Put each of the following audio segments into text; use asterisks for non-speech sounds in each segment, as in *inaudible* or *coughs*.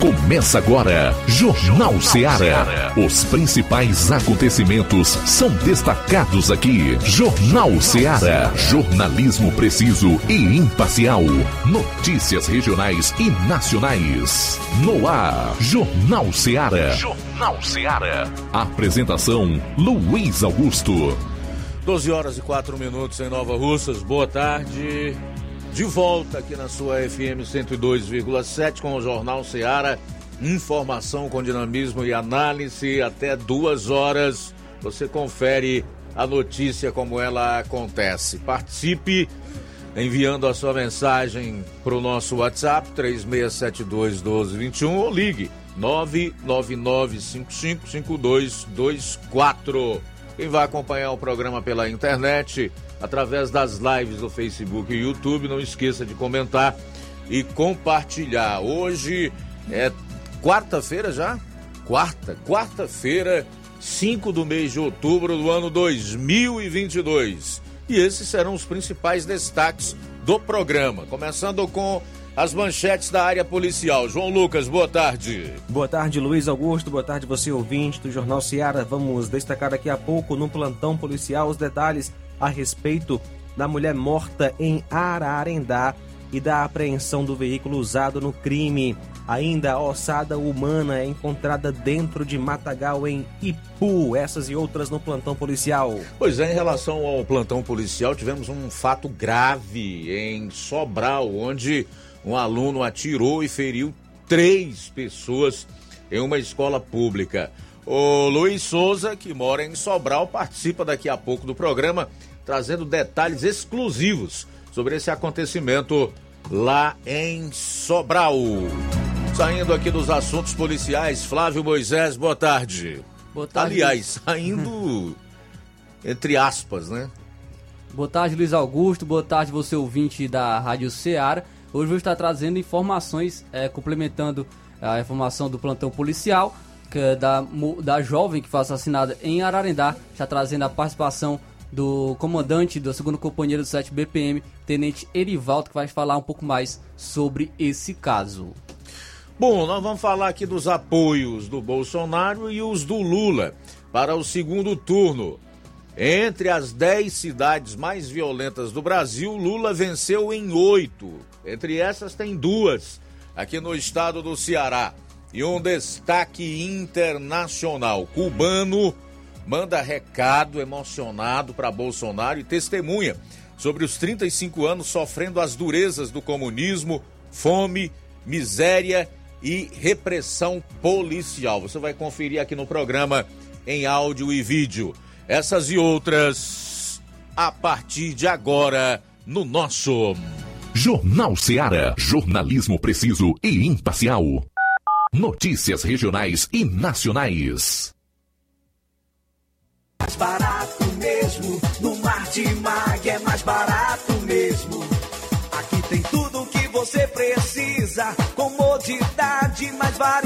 Começa agora, Jornal Ceará. Os principais acontecimentos são destacados aqui. Jornal Ceará. Jornalismo preciso e imparcial. Notícias regionais e nacionais. No ar, Jornal Ceará. Jornal Ceará. Apresentação: Luiz Augusto. 12 horas e 4 minutos em Nova Russas. Boa tarde. De volta aqui na sua FM 102,7 com o Jornal Ceará. Informação com dinamismo e análise até duas horas. Você confere a notícia como ela acontece. Participe enviando a sua mensagem para o nosso WhatsApp 3672 1221 ou ligue 999555224. Quem vai acompanhar o programa pela internet através das lives do Facebook e YouTube. Não esqueça de comentar e compartilhar. Hoje é quarta-feira já? Quarta, quarta-feira, 5 do mês de outubro do ano 2022. E esses serão os principais destaques do programa. Começando com as manchetes da área policial. João Lucas, boa tarde. Boa tarde, Luiz Augusto. Boa tarde, você ouvinte do Jornal Seara. Vamos destacar daqui a pouco no plantão policial os detalhes a respeito da mulher morta em Ararendá e da apreensão do veículo usado no crime. Ainda a ossada humana é encontrada dentro de matagal em Ipu. Essas e outras no plantão policial. Pois é, em relação ao plantão policial, tivemos um fato grave em Sobral, onde um aluno atirou e feriu três pessoas em uma escola pública. O Luiz Souza, que mora em Sobral, participa daqui a pouco do programa, trazendo detalhes exclusivos sobre esse acontecimento lá em Sobral. Saindo aqui dos assuntos policiais, Flávio Moisés, boa tarde. Boa tarde. Aliás, saindo entre aspas, né? Boa tarde, Luiz Augusto. Boa tarde, você ouvinte da Rádio Ceará. Hoje vou estar trazendo informações, é, complementando a informação do plantão policial da, da jovem que foi assassinada em Ararendá, já trazendo a participação do comandante do segundo companheiro do 7 BPM, Tenente Erivaldo, que vai falar um pouco mais sobre esse caso. Bom, nós vamos falar aqui dos apoios do Bolsonaro e os do Lula para o segundo turno. Entre as 10 cidades mais violentas do Brasil, Lula venceu em oito. Entre essas, tem duas aqui no estado do Ceará. E um destaque internacional: cubano manda recado emocionado para Bolsonaro e testemunha sobre os 35 anos sofrendo as durezas do comunismo, fome, miséria e repressão policial. Você vai conferir aqui no programa em áudio e vídeo. Essas e outras a partir de agora no nosso Jornal Ceará, jornalismo preciso e imparcial. Notícias regionais e nacionais. Mais barato mesmo, no Martimag é mais barato mesmo. Aqui tem tudo o que você precisa, comodidade, mais variedade.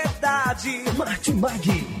variedade. Martimag.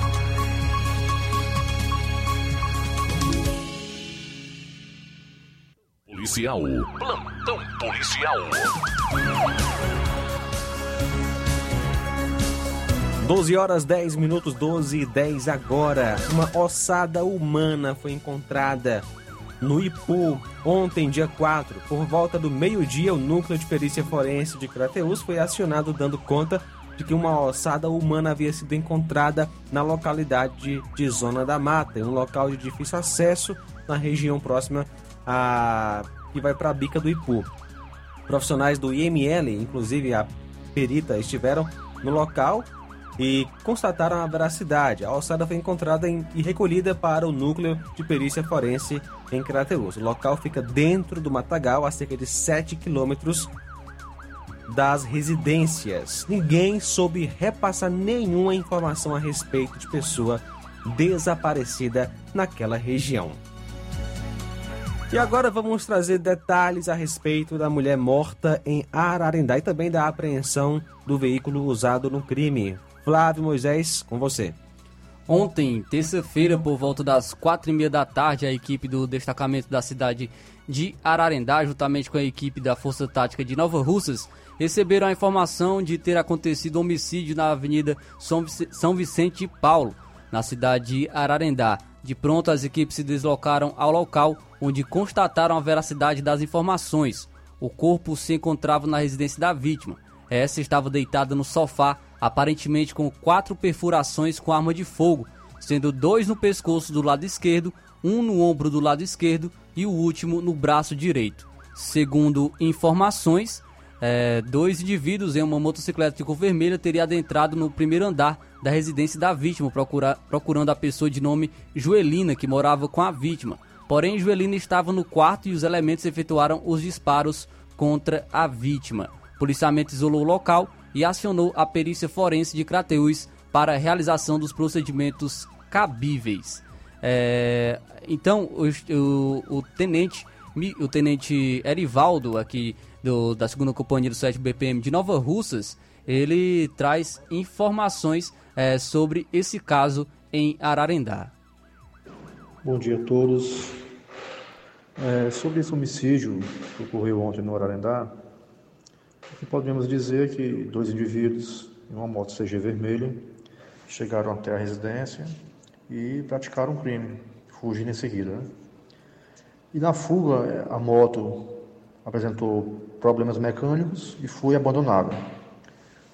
Policial. Plantão policial. 12 horas 10 minutos, 12 e 10 agora. Uma ossada humana foi encontrada no Ipu ontem, dia 4. Por volta do meio-dia, o núcleo de perícia forense de Crateus foi acionado dando conta de que uma ossada humana havia sido encontrada na localidade de Zona da Mata, em um local de difícil acesso na região próxima a que vai para a bica do Ipu. Profissionais do IML, inclusive a perita, estiveram no local e constataram a veracidade. A ossada foi encontrada em, e recolhida para o núcleo de perícia forense em Crateus. O local fica dentro do matagal, a cerca de 7 quilômetros das residências. Ninguém soube repassar nenhuma informação a respeito de pessoa desaparecida naquela região. E agora vamos trazer detalhes a respeito da mulher morta em Ararendá e também da apreensão do veículo usado no crime. Flávio Moisés, com você. Ontem, terça-feira, por volta das quatro e meia da tarde, a equipe do destacamento da cidade de Ararendá, juntamente com a equipe da Força Tática de Nova Russas, receberam a informação de ter acontecido homicídio na Avenida São Vicente Paulo, na cidade de Ararendá. De pronto, as equipes se deslocaram ao local, onde constataram a veracidade das informações. O corpo se encontrava na residência da vítima. Essa estava deitada no sofá, aparentemente com quatro perfurações com arma de fogo, sendo dois no pescoço do lado esquerdo, um no ombro do lado esquerdo e o último no braço direito. Segundo informações, é, dois indivíduos em uma motocicleta de cor vermelha teriam adentrado no primeiro andar da residência da vítima, procura, procurando a pessoa de nome Joelina, que morava com a vítima. Porém, Joelina estava no quarto e os elementos efetuaram os disparos contra a vítima. O policiamento isolou o local e acionou a perícia forense de Crateús para a realização dos procedimentos cabíveis. É, então, o, o, o, tenente, o tenente Erivaldo, aqui do, da segunda companhia do 7 BPM de Nova Russas, ele traz informações é, sobre esse caso em Ararendá. Bom dia a todos. É, sobre esse homicídio que ocorreu ontem no Ararendá, podemos dizer que dois indivíduos em uma moto CG vermelha, chegaram até a residência e praticaram um crime, fugindo em seguida. Né? E na fuga, a moto apresentou problemas mecânicos e foi abandonada.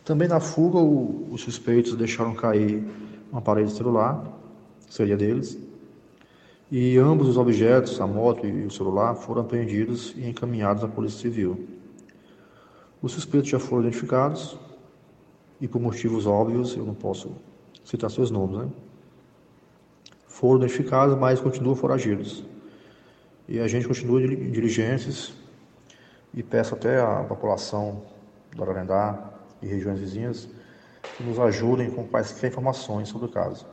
Também na fuga, o, os suspeitos deixaram cair um aparelho celular, seria deles, e ambos os objetos, a moto e o celular, foram apreendidos e encaminhados à Polícia Civil. Os suspeitos já foram identificados e, por motivos óbvios, eu não posso citar seus nomes, né? Foram identificados, mas continuam foragidos. E a gente continua diligências e peço até à população do Ararendá e regiões vizinhas que nos ajudem com quaisquer informações sobre o caso.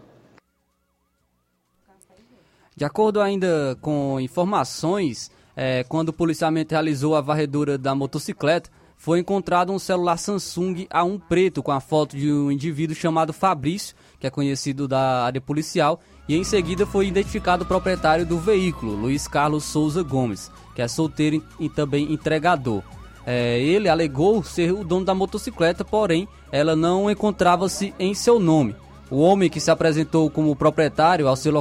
De acordo ainda com informações, é, quando o policiamento realizou a varredura da motocicleta, foi encontrado um celular Samsung A1 preto com a foto de um indivíduo chamado Fabrício, que é conhecido da área policial, e em seguida foi identificado o proprietário do veículo, Luiz Carlos Souza Gomes, que é solteiro e também entregador. É, ele alegou ser o dono da motocicleta, porém ela não encontrava-se em seu nome. O homem que se apresentou como proprietário ao ser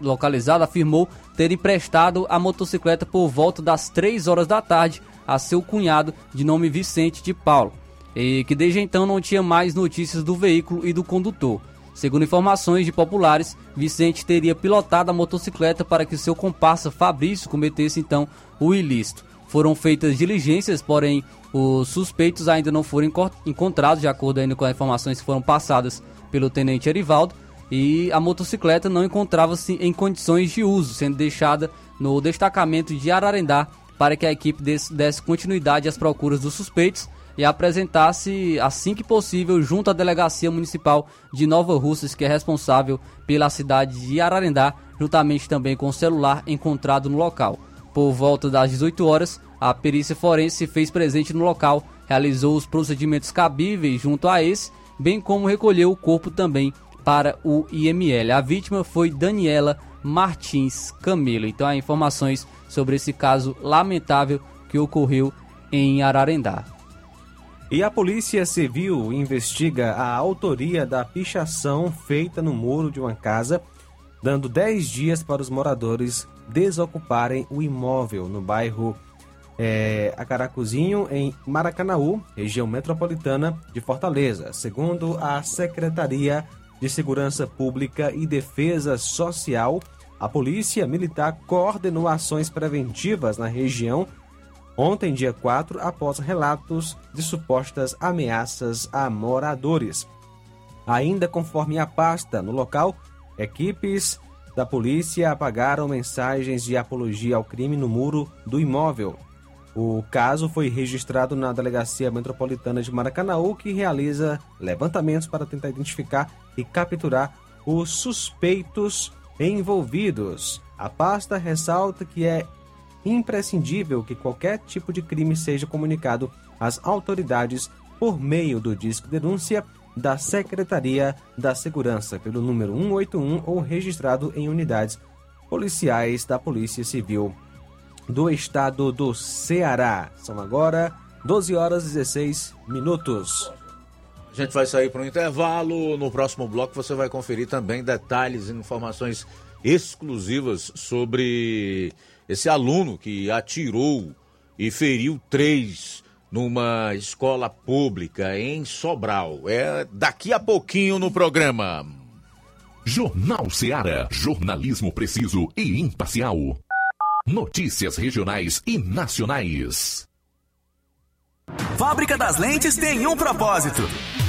localizado afirmou ter emprestado a motocicleta por volta das 3 horas da tarde a seu cunhado de nome Vicente de Paulo, e que desde então não tinha mais notícias do veículo e do condutor. Segundo informações de populares, Vicente teria pilotado a motocicleta para que seu comparsa Fabrício cometesse então o ilícito. Foram feitas diligências, porém os suspeitos ainda não foram encontrados, de acordo ainda com as informações que foram passadas pelo tenente Erivaldo, e a motocicleta não encontrava-se em condições de uso, sendo deixada no destacamento de Ararendá para que a equipe desse, desse continuidade às procuras dos suspeitos e apresentasse assim que possível junto à delegacia municipal de Nova Russas, que é responsável pela cidade de Ararendá, juntamente também com o celular encontrado no local. Por volta das 18 horas, a perícia forense se fez presente no local, realizou os procedimentos cabíveis junto a esse bem como recolheu o corpo também para o IML. A vítima foi Daniela Martins Camelo. Então há informações sobre esse caso lamentável que ocorreu em Ararendá. E a Polícia Civil investiga a autoria da pichação feita no muro de uma casa, dando 10 dias para os moradores desocuparem o imóvel no bairro é, Acaracuzinho, em Maracanaú, região metropolitana de Fortaleza. Segundo a Secretaria de Segurança Pública e Defesa Social, a Polícia Militar coordenou ações preventivas na região ontem, dia 4, após relatos de supostas ameaças a moradores. Ainda conforme a pasta, no local, equipes da polícia apagaram mensagens de apologia ao crime no muro do imóvel. O caso foi registrado na Delegacia Metropolitana de Maracanaú, que realiza levantamentos para tentar identificar e capturar os suspeitos envolvidos. A pasta ressalta que é imprescindível que qualquer tipo de crime seja comunicado às autoridades por meio do disco denúncia da Secretaria da Segurança pelo número 181 ou registrado em unidades policiais da Polícia Civil do estado do Ceará. São agora 12 horas e 16 minutos. A gente vai sair para um intervalo. No próximo bloco você vai conferir também detalhes e informações exclusivas sobre esse aluno que atirou e feriu três numa escola pública em Sobral. É daqui a pouquinho no programa. Jornal Ceará, jornalismo preciso e imparcial. Notícias regionais e nacionais. Fábrica das Lentes tem um propósito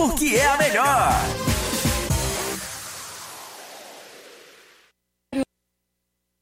porque é a melhor.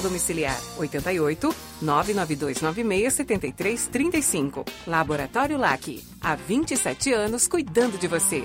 domiciliar 88 99296 7335. Laboratório LAC. Há 27 anos cuidando de você.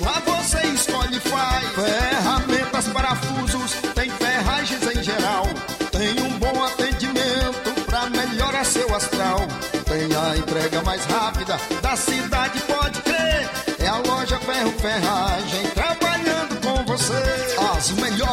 lá você escolhe e faz. Ferramentas, parafusos, tem ferragens em geral. Tem um bom atendimento pra melhorar seu astral. Tem a entrega mais rápida da cidade, pode crer. É a loja Ferro Ferragem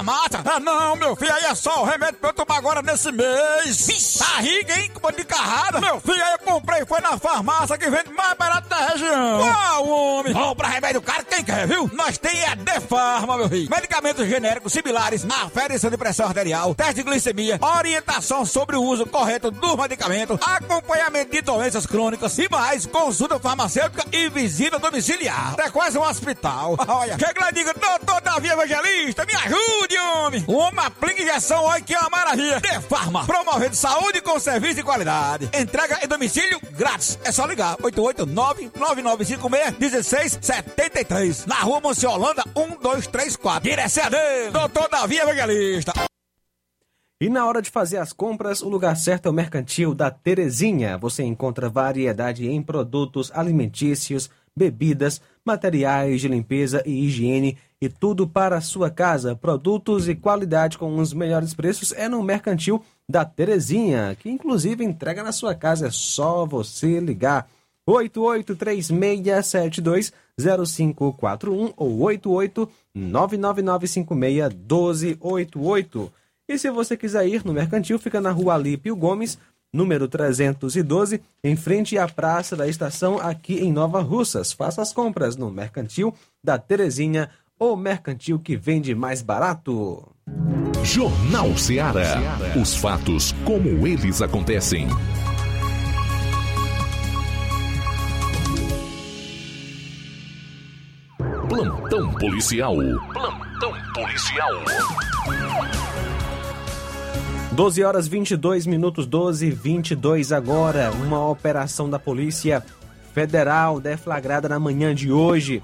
Ah, não, meu filho, aí é só o remédio pra eu tomar agora nesse mês. Tá rica, hein? Com de carrada. Meu filho, aí eu comprei, foi na farmácia que vende mais barato da região. Uau, homem. Compra remédio caro quem quer, viu? Nós tem a Defarma, meu filho. Medicamentos genéricos similares, aferição de pressão arterial, teste de glicemia, orientação sobre o uso correto dos medicamentos, acompanhamento de doenças crônicas e mais, consulta farmacêutica e visita domiciliar. É quase um hospital. *laughs* Olha, chega lá e diga, doutor Davi Evangelista, me ajude, homem. Uma aplica injeção, olha que é uma maravilha. De Farma, promovendo saúde com serviço de qualidade. Entrega em domicílio grátis. É só ligar, 889-9956-1673. Na rua Monsiolanda, 1234. Direção a Deus, doutor Davi Evangelista. E na hora de fazer as compras, o lugar certo é o Mercantil da Terezinha. Você encontra variedade em produtos alimentícios, bebidas, materiais de limpeza e higiene e tudo para a sua casa. Produtos e qualidade com os melhores preços é no Mercantil da Terezinha, que inclusive entrega na sua casa. É só você ligar. 8836720541 ou 88999561288. E se você quiser ir no Mercantil, fica na rua Alípio Gomes, número 312, em frente à Praça da Estação, aqui em Nova Russas. Faça as compras no Mercantil da Terezinha, o mercantil que vende mais barato. Jornal Ceará. Os fatos como eles acontecem. Plantão policial. Plantão policial. 12 horas 22 minutos, 12 e 22 agora. Uma operação da Polícia Federal deflagrada na manhã de hoje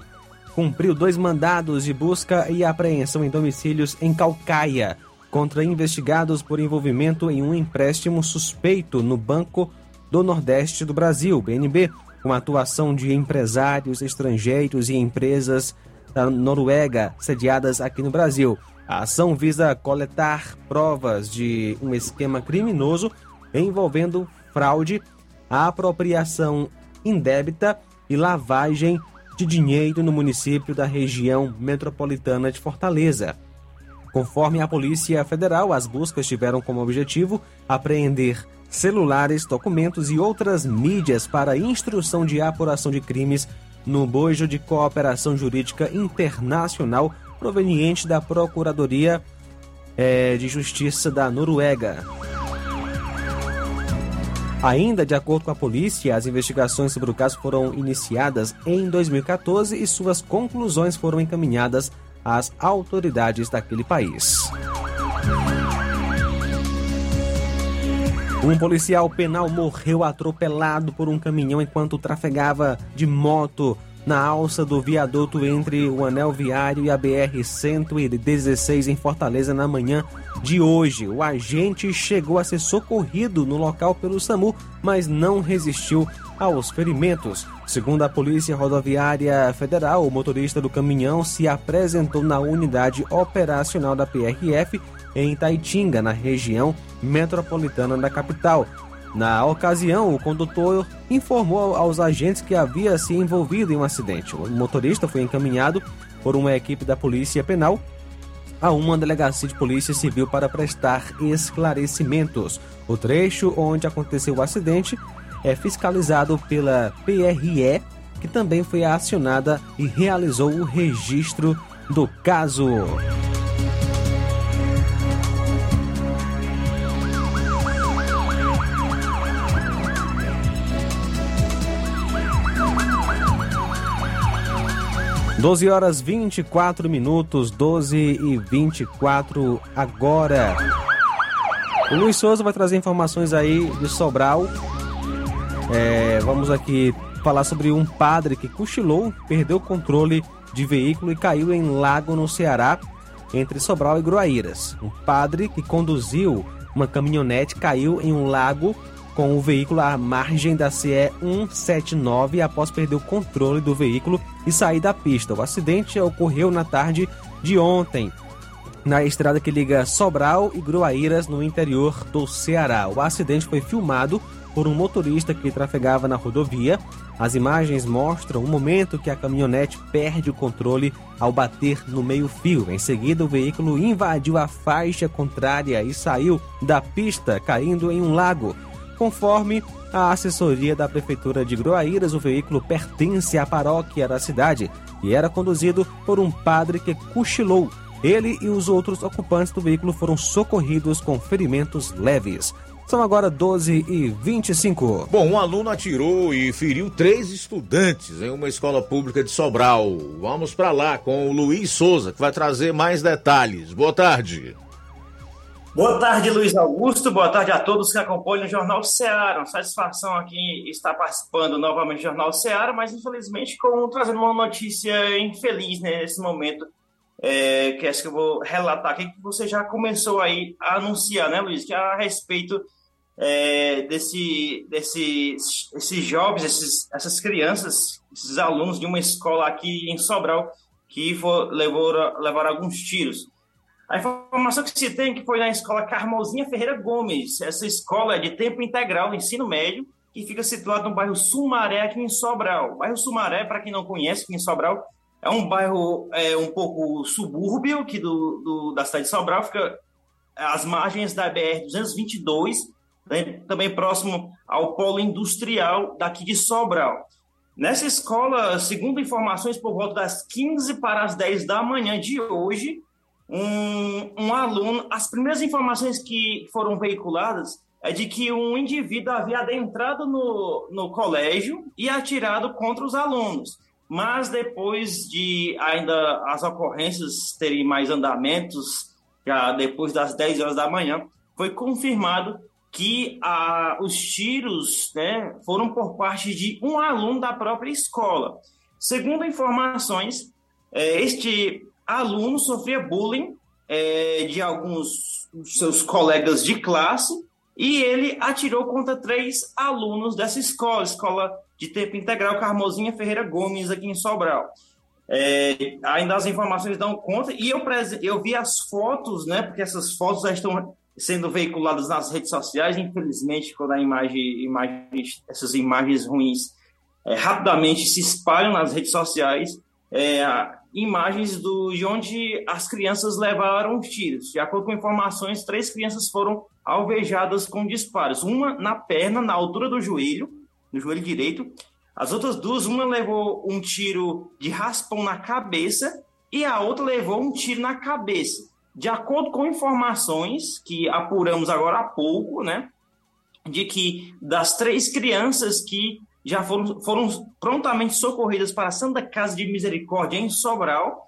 cumpriu dois mandados de busca e apreensão em domicílios em Calcaia contra investigados por envolvimento em um empréstimo suspeito no Banco do Nordeste do Brasil, BNB, com atuação de empresários estrangeiros e empresas da Noruega sediadas aqui no Brasil. A ação visa coletar provas de um esquema criminoso envolvendo fraude, apropriação indébita e lavagem de dinheiro no município da região metropolitana de Fortaleza. Conforme a Polícia Federal, as buscas tiveram como objetivo apreender celulares, documentos e outras mídias para instrução de apuração de crimes no bojo de cooperação jurídica internacional proveniente da Procuradoria eh, de Justiça da Noruega. Ainda de acordo com a polícia, as investigações sobre o caso foram iniciadas em 2014 e suas conclusões foram encaminhadas às autoridades daquele país. Um policial penal morreu atropelado por um caminhão enquanto trafegava de moto na alça do viaduto entre o anel viário e a BR-116 em Fortaleza na manhã de hoje. O agente chegou a ser socorrido no local pelo SAMU, mas não resistiu aos ferimentos. Segundo a Polícia Rodoviária Federal, o motorista do caminhão se apresentou na unidade operacional da PRF em Itaitinga, na região metropolitana da capital. Na ocasião, o condutor informou aos agentes que havia se envolvido em um acidente. O motorista foi encaminhado por uma equipe da Polícia Penal a uma delegacia de polícia civil para prestar esclarecimentos. O trecho onde aconteceu o acidente é fiscalizado pela PRE, que também foi acionada e realizou o registro do caso. 12 horas 24 minutos, 12 e 24 agora. O Luiz Souza vai trazer informações aí de Sobral. É, vamos aqui falar sobre um padre que cochilou, perdeu o controle de veículo e caiu em lago no Ceará, entre Sobral e Groaíras. Um padre que conduziu uma caminhonete caiu em um lago com o veículo à margem da CE 179 após perder o controle do veículo e sair da pista. O acidente ocorreu na tarde de ontem, na estrada que liga Sobral e Gruaíras, no interior do Ceará. O acidente foi filmado por um motorista que trafegava na rodovia. As imagens mostram o momento que a caminhonete perde o controle ao bater no meio-fio. Em seguida, o veículo invadiu a faixa contrária e saiu da pista, caindo em um lago. Conforme a assessoria da Prefeitura de Groaíras, o veículo pertence à paróquia da cidade e era conduzido por um padre que cochilou. Ele e os outros ocupantes do veículo foram socorridos com ferimentos leves. São agora 12 e 25. Bom, um aluno atirou e feriu três estudantes em uma escola pública de Sobral. Vamos para lá com o Luiz Souza, que vai trazer mais detalhes. Boa tarde. Boa tarde, Luiz Augusto. Boa tarde a todos que acompanham o Jornal Ceará. Uma satisfação aqui estar participando novamente do Jornal Ceará, mas infelizmente com, trazendo uma notícia infeliz né, nesse momento, é, que essa que eu vou relatar aqui, que você já começou aí a anunciar, né, Luiz? Que é a respeito é, desse, desse, esses jovens, esses, essas crianças, esses alunos de uma escola aqui em Sobral que for, levaram alguns tiros. A informação que se tem é que foi na escola Carmozinha Ferreira Gomes. Essa escola é de tempo integral, ensino médio, que fica situada no bairro Sumaré, aqui em Sobral. O bairro Sumaré, para quem não conhece, aqui em Sobral, é um bairro é, um pouco subúrbio aqui do, do, da cidade de Sobral, fica às margens da BR-222, né, também próximo ao polo industrial daqui de Sobral. Nessa escola, segundo informações, por volta das 15 para as 10 da manhã de hoje, um, um aluno, as primeiras informações que foram veiculadas é de que um indivíduo havia adentrado no, no colégio e atirado contra os alunos. Mas depois de ainda as ocorrências terem mais andamentos, já depois das 10 horas da manhã, foi confirmado que a, os tiros né, foram por parte de um aluno da própria escola. Segundo informações, é, este aluno sofria bullying é, de alguns seus colegas de classe e ele atirou contra três alunos dessa escola, escola de tempo integral Carmozinha Ferreira Gomes, aqui em Sobral. É, ainda as informações dão conta, e eu, eu vi as fotos, né, porque essas fotos já estão sendo veiculadas nas redes sociais. Infelizmente, quando a imagem, imagem essas imagens ruins é, rapidamente se espalham nas redes sociais, é, imagens do, de onde as crianças levaram os tiros. De acordo com informações, três crianças foram alvejadas com disparos. Uma na perna, na altura do joelho, no joelho direito. As outras duas, uma levou um tiro de raspão na cabeça e a outra levou um tiro na cabeça. De acordo com informações que apuramos agora há pouco, né, de que das três crianças que já foram, foram prontamente socorridas para a Santa Casa de Misericórdia em Sobral,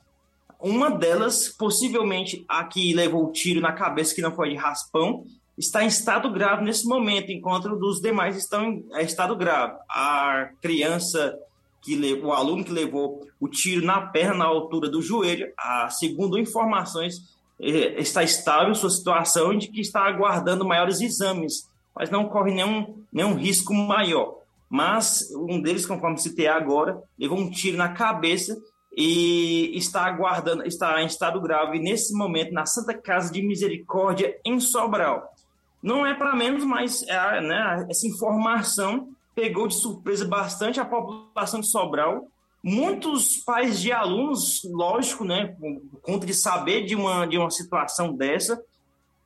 uma delas, possivelmente a que levou o tiro na cabeça, que não foi de raspão, está em estado grave nesse momento, enquanto os demais estão em estado grave. A criança que levou, o aluno que levou o tiro na perna, na altura do joelho, a, segundo informações, é, está estável sua situação de que está aguardando maiores exames, mas não corre nenhum, nenhum risco maior. Mas um deles, conforme citei agora, levou um tiro na cabeça e está aguardando, está em estado grave nesse momento na Santa Casa de Misericórdia em Sobral. Não é para menos, mas é, né, essa informação pegou de surpresa bastante a população de Sobral. Muitos pais de alunos, lógico, né, por conta de saber de uma, de uma situação dessa,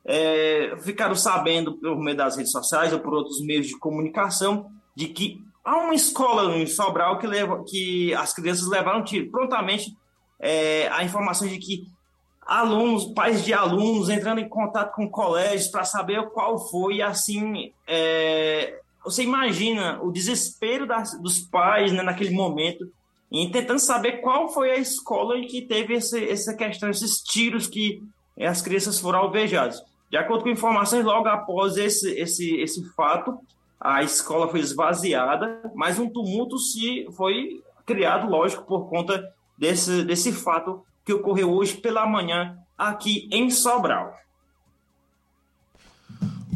é, ficaram sabendo por meio das redes sociais ou por outros meios de comunicação de que há uma escola em Sobral que, leva, que as crianças levaram tiro. Prontamente, é, a informação de que alunos, pais de alunos entrando em contato com colégios para saber qual foi, e assim, é, você imagina o desespero das, dos pais né, naquele momento, em tentando saber qual foi a escola em que teve esse, essa questão, esses tiros que as crianças foram alvejadas. De acordo com informações, logo após esse, esse, esse fato, a escola foi esvaziada, mas um tumulto se foi criado, lógico, por conta desse, desse fato que ocorreu hoje pela manhã aqui em Sobral.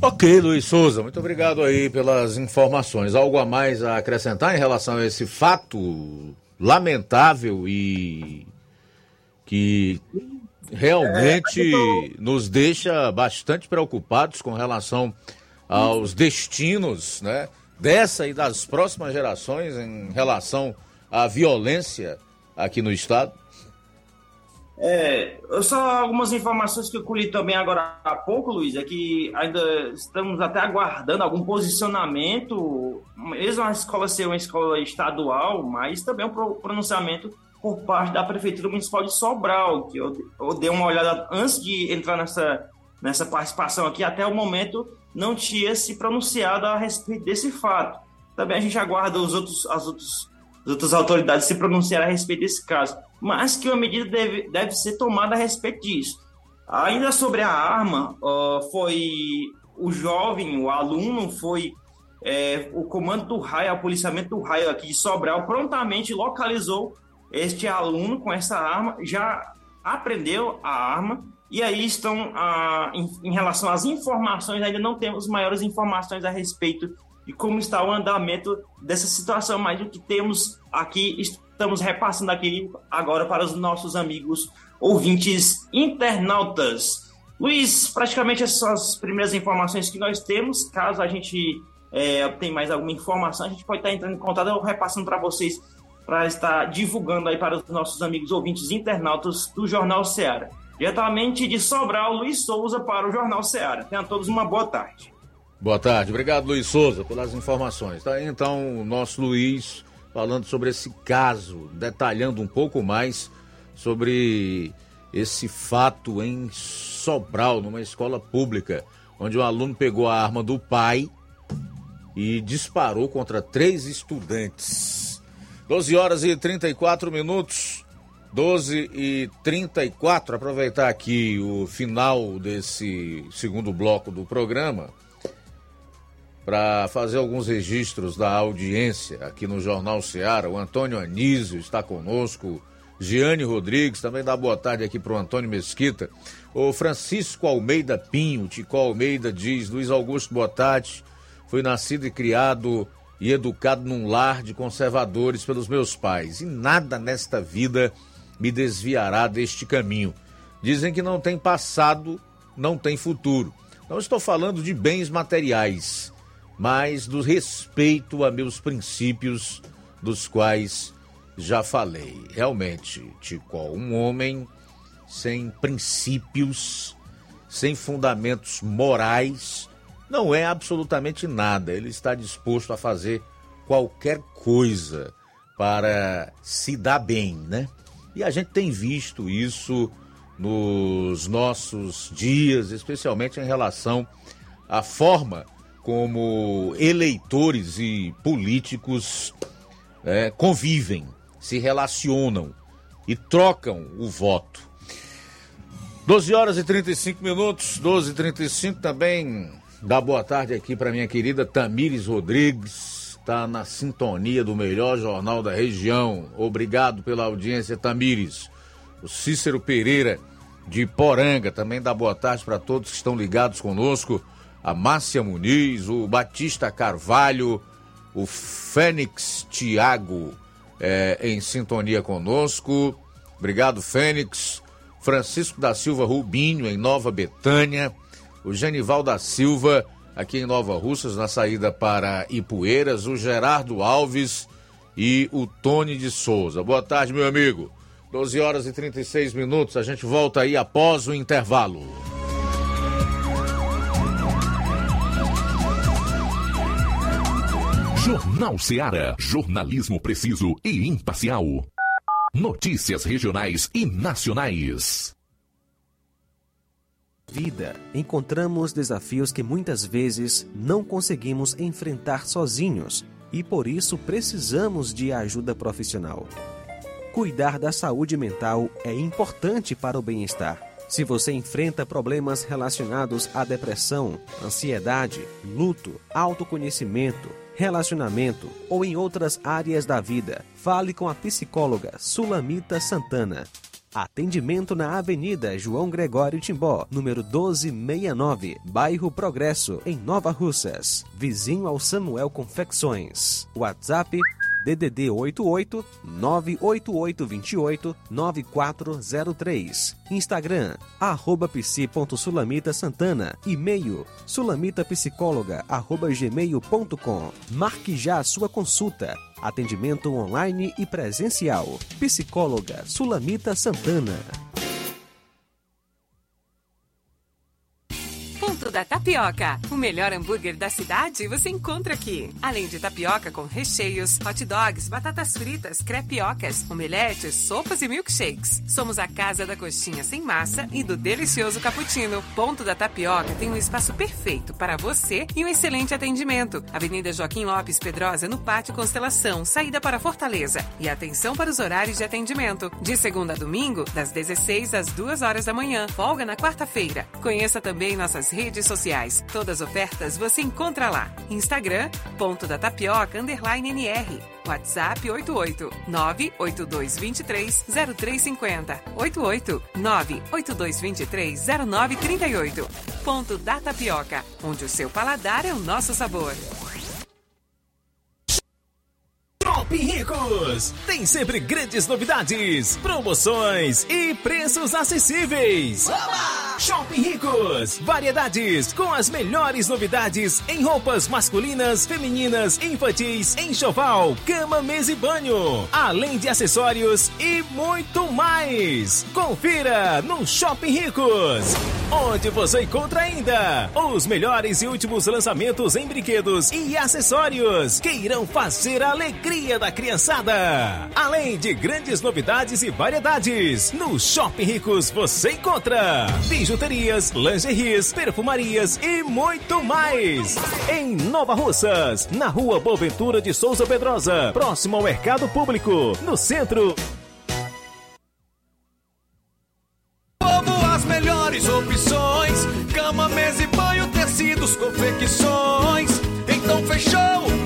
Ok, Luiz Souza, muito obrigado aí pelas informações. Algo a mais a acrescentar em relação a esse fato lamentável e que realmente é, nos deixa bastante preocupados com relação aos destinos, né, dessa e das próximas gerações em relação à violência aqui no estado? É, só algumas informações que eu colhi também agora há pouco, Luiz, é que ainda estamos até aguardando algum posicionamento, mesmo a escola ser uma escola estadual, mas também um pronunciamento por parte da Prefeitura Municipal de Sobral, que eu, eu dei uma olhada antes de entrar nessa, nessa participação aqui, até o momento não tinha se pronunciado a respeito desse fato. Também a gente aguarda os outros, as, outros, as outras autoridades se pronunciarem a respeito desse caso, mas que uma medida deve, deve ser tomada a respeito disso. Ainda sobre a arma, foi o jovem, o aluno, foi é, o comando do raio, o policiamento do raio aqui de Sobral, prontamente localizou este aluno com essa arma, já aprendeu a arma e aí estão, ah, em, em, relação às informações, ainda não temos maiores informações a respeito de como está o andamento dessa situação, mas o que temos aqui, estamos repassando aqui agora para os nossos amigos ouvintes internautas. Luiz, praticamente essas são as primeiras informações que nós temos. Caso a gente é, tenha mais alguma informação, a gente pode estar entrando em contato, eu repassando para vocês, para estar divulgando aí para os nossos amigos ouvintes internautas do Jornal Ceará. Diretamente de Sobral, Luiz Souza para o Jornal Ceará. Tenham todos uma boa tarde. Boa tarde, obrigado Luiz Souza pelas informações. Tá aí então o nosso Luiz falando sobre esse caso, detalhando um pouco mais sobre esse fato em Sobral, numa escola pública, onde um aluno pegou a arma do pai e disparou contra três estudantes. 12 horas e 34 minutos. 12 e 34, aproveitar aqui o final desse segundo bloco do programa para fazer alguns registros da audiência aqui no Jornal Seara. O Antônio Anísio está conosco, Giane Rodrigues, também dá boa tarde aqui para o Antônio Mesquita. O Francisco Almeida Pinho, Tico Almeida diz, Luiz Augusto, boa tarde. Fui nascido e criado e educado num lar de conservadores pelos meus pais. E nada nesta vida me desviará deste caminho. Dizem que não tem passado, não tem futuro. Não estou falando de bens materiais, mas do respeito a meus princípios, dos quais já falei. Realmente, Tico, um homem sem princípios, sem fundamentos morais, não é absolutamente nada. Ele está disposto a fazer qualquer coisa para se dar bem, né? E a gente tem visto isso nos nossos dias, especialmente em relação à forma como eleitores e políticos é, convivem, se relacionam e trocam o voto. 12 horas e 35 minutos, 12 e 35 também. Dá boa tarde aqui para minha querida Tamires Rodrigues, está na sintonia do melhor jornal da região. Obrigado pela audiência, Tamires. O Cícero Pereira de Poranga também dá boa tarde para todos que estão ligados conosco. A Márcia Muniz, o Batista Carvalho, o Fênix Tiago é, em sintonia conosco. Obrigado, Fênix. Francisco da Silva Rubinho, em Nova Betânia. O Genival da Silva, aqui em Nova Russas, na saída para Ipueiras. O Gerardo Alves e o Tony de Souza. Boa tarde, meu amigo. 12 horas e 36 minutos. A gente volta aí após o intervalo. Jornal Seara. Jornalismo preciso e imparcial. Notícias regionais e nacionais. Vida, encontramos desafios que muitas vezes não conseguimos enfrentar sozinhos e por isso precisamos de ajuda profissional. Cuidar da saúde mental é importante para o bem-estar. Se você enfrenta problemas relacionados à depressão, ansiedade, luto, autoconhecimento, relacionamento ou em outras áreas da vida, fale com a psicóloga Sulamita Santana. Atendimento na Avenida João Gregório Timbó, número 1269, Bairro Progresso, em Nova Russas, vizinho ao Samuel Confecções. WhatsApp DDD 88 98828 9403. Instagram, arroba psi.sulamita Santana. E-mail, sulamitapsicóloga, arroba gmail.com. Marque já a sua consulta. Atendimento online e presencial. Psicóloga Sulamita Santana. Ponto da Tapioca. O melhor hambúrguer da cidade você encontra aqui. Além de tapioca com recheios, hot dogs, batatas fritas, crepiocas, omeletes, sopas e milkshakes. Somos a casa da coxinha sem massa e do delicioso cappuccino. Ponto da Tapioca tem um espaço perfeito para você e um excelente atendimento. Avenida Joaquim Lopes Pedrosa, no Pátio Constelação, saída para Fortaleza. E atenção para os horários de atendimento. De segunda a domingo, das 16 às 2 horas da manhã. Folga na quarta-feira. Conheça também nossas redes sociais. Todas as ofertas você encontra lá. Instagram, ponto da tapioca, underline NR. WhatsApp 88 98223 0350 88 98223 0938. Ponto da Tapioca, onde o seu paladar é o nosso sabor. Shopping Ricos! Tem sempre grandes novidades, promoções e preços acessíveis. Oba! Shopping Ricos! Variedades com as melhores novidades em roupas masculinas, femininas, infantis, enxoval, cama, mesa e banho. Além de acessórios e muito mais. Confira no Shopping Ricos! Onde você encontra ainda os melhores e últimos lançamentos em brinquedos e acessórios que irão fazer a alegria da criançada. Além de grandes novidades e variedades, no Shopping Ricos você encontra bijuterias, lingeries, perfumarias e muito mais. Em Nova Russas, na rua Boaventura de Souza Pedrosa, próximo ao Mercado Público, no centro. Povo, as melhores opções: cama, mesa e banho, tecidos, confecções. Então fechou,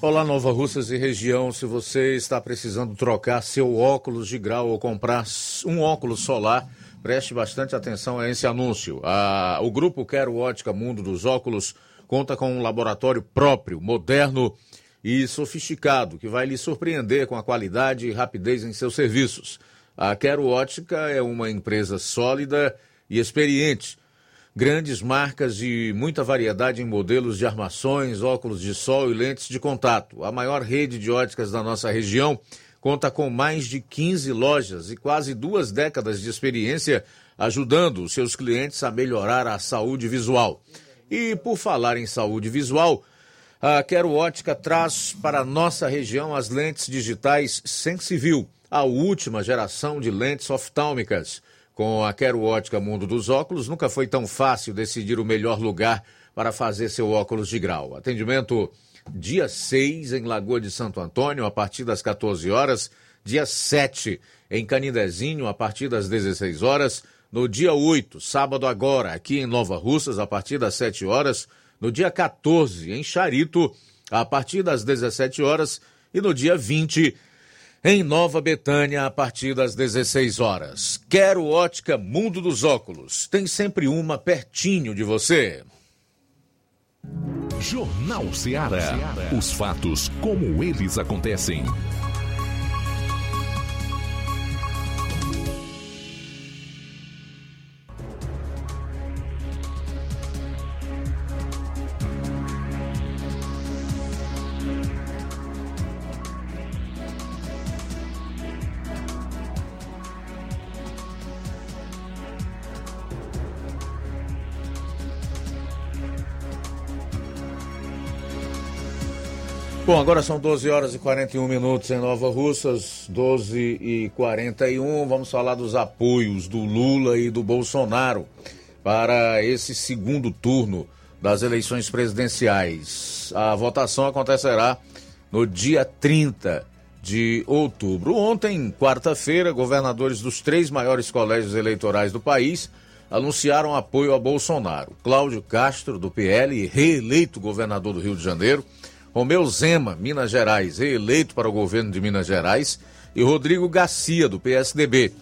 Olá, Nova Russas e região. Se você está precisando trocar seu óculos de grau ou comprar um óculos solar, preste bastante atenção a esse anúncio. O grupo Quero Ótica Mundo dos Óculos conta com um laboratório próprio, moderno e sofisticado, que vai lhe surpreender com a qualidade e rapidez em seus serviços. A Quero Ótica é uma empresa sólida e experiente grandes marcas e muita variedade em modelos de armações, óculos de sol e lentes de contato. A maior rede de óticas da nossa região conta com mais de 15 lojas e quase duas décadas de experiência ajudando os seus clientes a melhorar a saúde visual. E por falar em saúde visual, a Quero Ótica traz para a nossa região as lentes digitais Sensivil, a última geração de lentes oftálmicas. Com a Quero Ótica Mundo dos Óculos, nunca foi tão fácil decidir o melhor lugar para fazer seu óculos de grau. Atendimento dia 6 em Lagoa de Santo Antônio, a partir das 14 horas. Dia 7 em Canindezinho, a partir das 16 horas. No dia 8, sábado agora, aqui em Nova Russas, a partir das 7 horas. No dia 14, em Charito, a partir das 17 horas. E no dia 20, em Nova Betânia, a partir das 16 horas. Quero ótica Mundo dos Óculos. Tem sempre uma pertinho de você. Jornal Ceará. Os fatos como eles acontecem. Bom, agora são 12 horas e 41 minutos em Nova Russas, 12 e 41. Vamos falar dos apoios do Lula e do Bolsonaro para esse segundo turno das eleições presidenciais. A votação acontecerá no dia 30 de outubro. Ontem, quarta-feira, governadores dos três maiores colégios eleitorais do país anunciaram apoio a Bolsonaro. Cláudio Castro, do PL, reeleito governador do Rio de Janeiro. Romeu Zema, Minas Gerais, reeleito para o governo de Minas Gerais, e Rodrigo Garcia, do PSDB.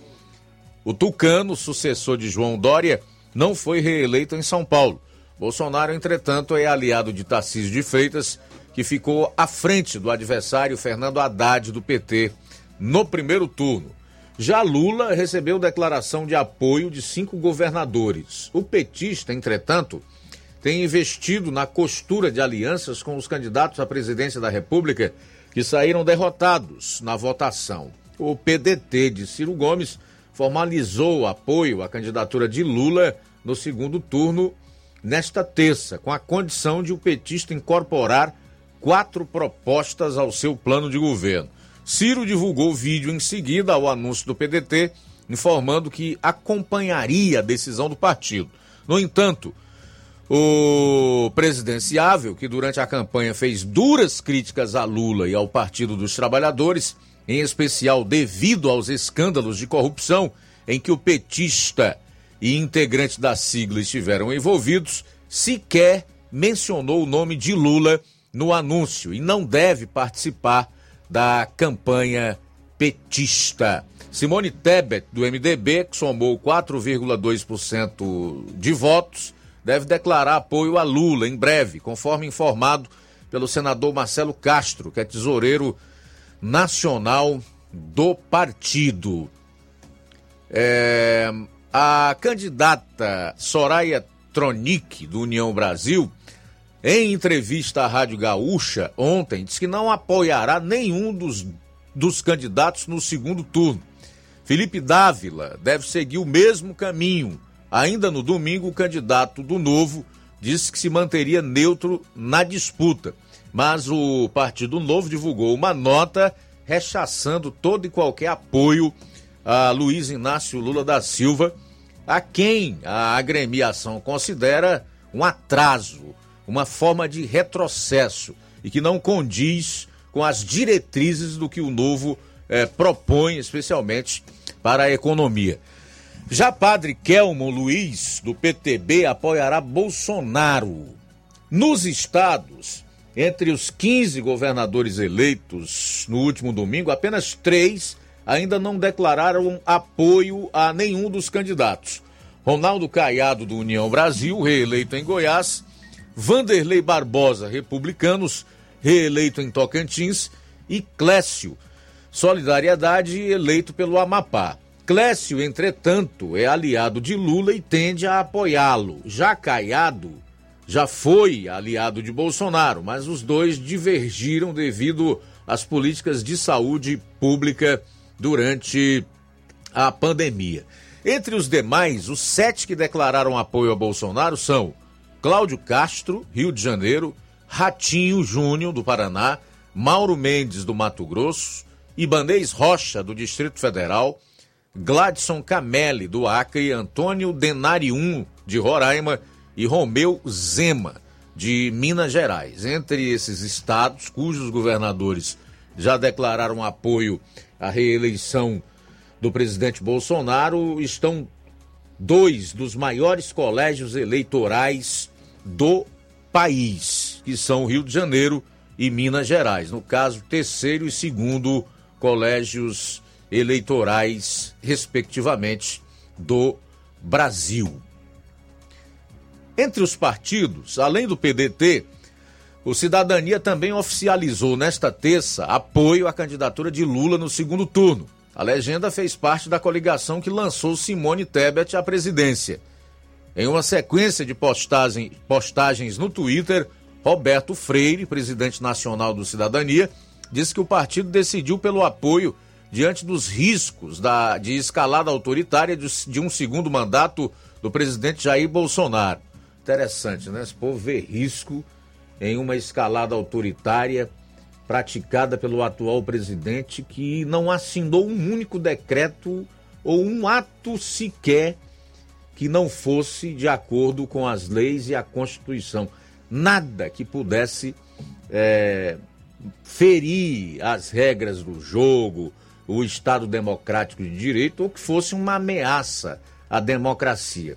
O Tucano, sucessor de João Dória, não foi reeleito em São Paulo. Bolsonaro, entretanto, é aliado de Tarcísio de Freitas, que ficou à frente do adversário Fernando Haddad, do PT, no primeiro turno. Já Lula recebeu declaração de apoio de cinco governadores. O petista, entretanto, tem investido na costura de alianças com os candidatos à presidência da República que saíram derrotados na votação. O PDT de Ciro Gomes formalizou o apoio à candidatura de Lula no segundo turno nesta terça, com a condição de o petista incorporar quatro propostas ao seu plano de governo. Ciro divulgou vídeo em seguida ao anúncio do PDT, informando que acompanharia a decisão do partido. No entanto, o presidenciável, que durante a campanha fez duras críticas a Lula e ao Partido dos Trabalhadores, em especial devido aos escândalos de corrupção em que o petista e integrante da sigla estiveram envolvidos, sequer mencionou o nome de Lula no anúncio e não deve participar da campanha petista. Simone Tebet, do MDB, que somou 4,2% de votos, deve declarar apoio a Lula em breve, conforme informado pelo senador Marcelo Castro, que é tesoureiro nacional do partido. É, a candidata Soraya Tronic, do União Brasil, em entrevista à Rádio Gaúcha ontem, disse que não apoiará nenhum dos, dos candidatos no segundo turno. Felipe Dávila deve seguir o mesmo caminho Ainda no domingo, o candidato do Novo disse que se manteria neutro na disputa, mas o Partido Novo divulgou uma nota rechaçando todo e qualquer apoio a Luiz Inácio Lula da Silva, a quem a agremiação considera um atraso uma forma de retrocesso e que não condiz com as diretrizes do que o novo eh, propõe, especialmente para a economia. Já padre Kelmo Luiz, do PTB, apoiará Bolsonaro. Nos estados, entre os 15 governadores eleitos no último domingo, apenas três ainda não declararam apoio a nenhum dos candidatos. Ronaldo Caiado, do União Brasil, reeleito em Goiás, Vanderlei Barbosa, republicanos, reeleito em Tocantins, e Clécio, Solidariedade, eleito pelo Amapá. Clécio, entretanto, é aliado de Lula e tende a apoiá-lo. Já Caiado já foi aliado de Bolsonaro, mas os dois divergiram devido às políticas de saúde pública durante a pandemia. Entre os demais, os sete que declararam apoio a Bolsonaro são Cláudio Castro, Rio de Janeiro, Ratinho Júnior, do Paraná, Mauro Mendes, do Mato Grosso, Ibanês Rocha, do Distrito Federal, Gladson Camelli, do Acre, Antônio Denarium, de Roraima e Romeu Zema, de Minas Gerais. Entre esses estados, cujos governadores já declararam apoio à reeleição do presidente Bolsonaro, estão dois dos maiores colégios eleitorais do país, que são Rio de Janeiro e Minas Gerais. No caso, terceiro e segundo colégios eleitorais, respectivamente, do Brasil. Entre os partidos, além do PDT, o Cidadania também oficializou nesta terça apoio à candidatura de Lula no segundo turno. A legenda fez parte da coligação que lançou Simone Tebet à presidência. Em uma sequência de postagens no Twitter, Roberto Freire, presidente nacional do Cidadania, disse que o partido decidiu pelo apoio diante dos riscos da, de escalada autoritária de, de um segundo mandato do presidente Jair Bolsonaro. Interessante, né? Esse povo vê risco em uma escalada autoritária praticada pelo atual presidente que não assinou um único decreto ou um ato sequer que não fosse de acordo com as leis e a Constituição. Nada que pudesse é, ferir as regras do jogo, o Estado Democrático de Direito ou que fosse uma ameaça à democracia.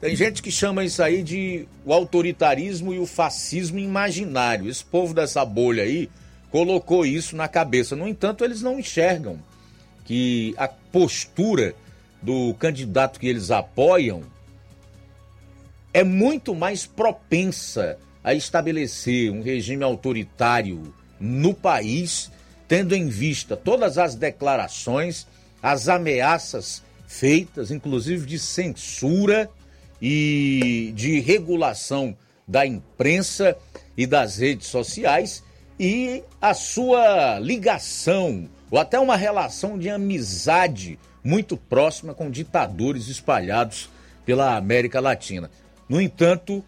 Tem gente que chama isso aí de o autoritarismo e o fascismo imaginário. Esse povo dessa bolha aí colocou isso na cabeça. No entanto, eles não enxergam que a postura do candidato que eles apoiam é muito mais propensa a estabelecer um regime autoritário no país, tendo em vista todas as declarações, as ameaças feitas, inclusive de censura e de regulação da imprensa e das redes sociais e a sua ligação ou até uma relação de amizade muito próxima com ditadores espalhados pela América Latina. No entanto,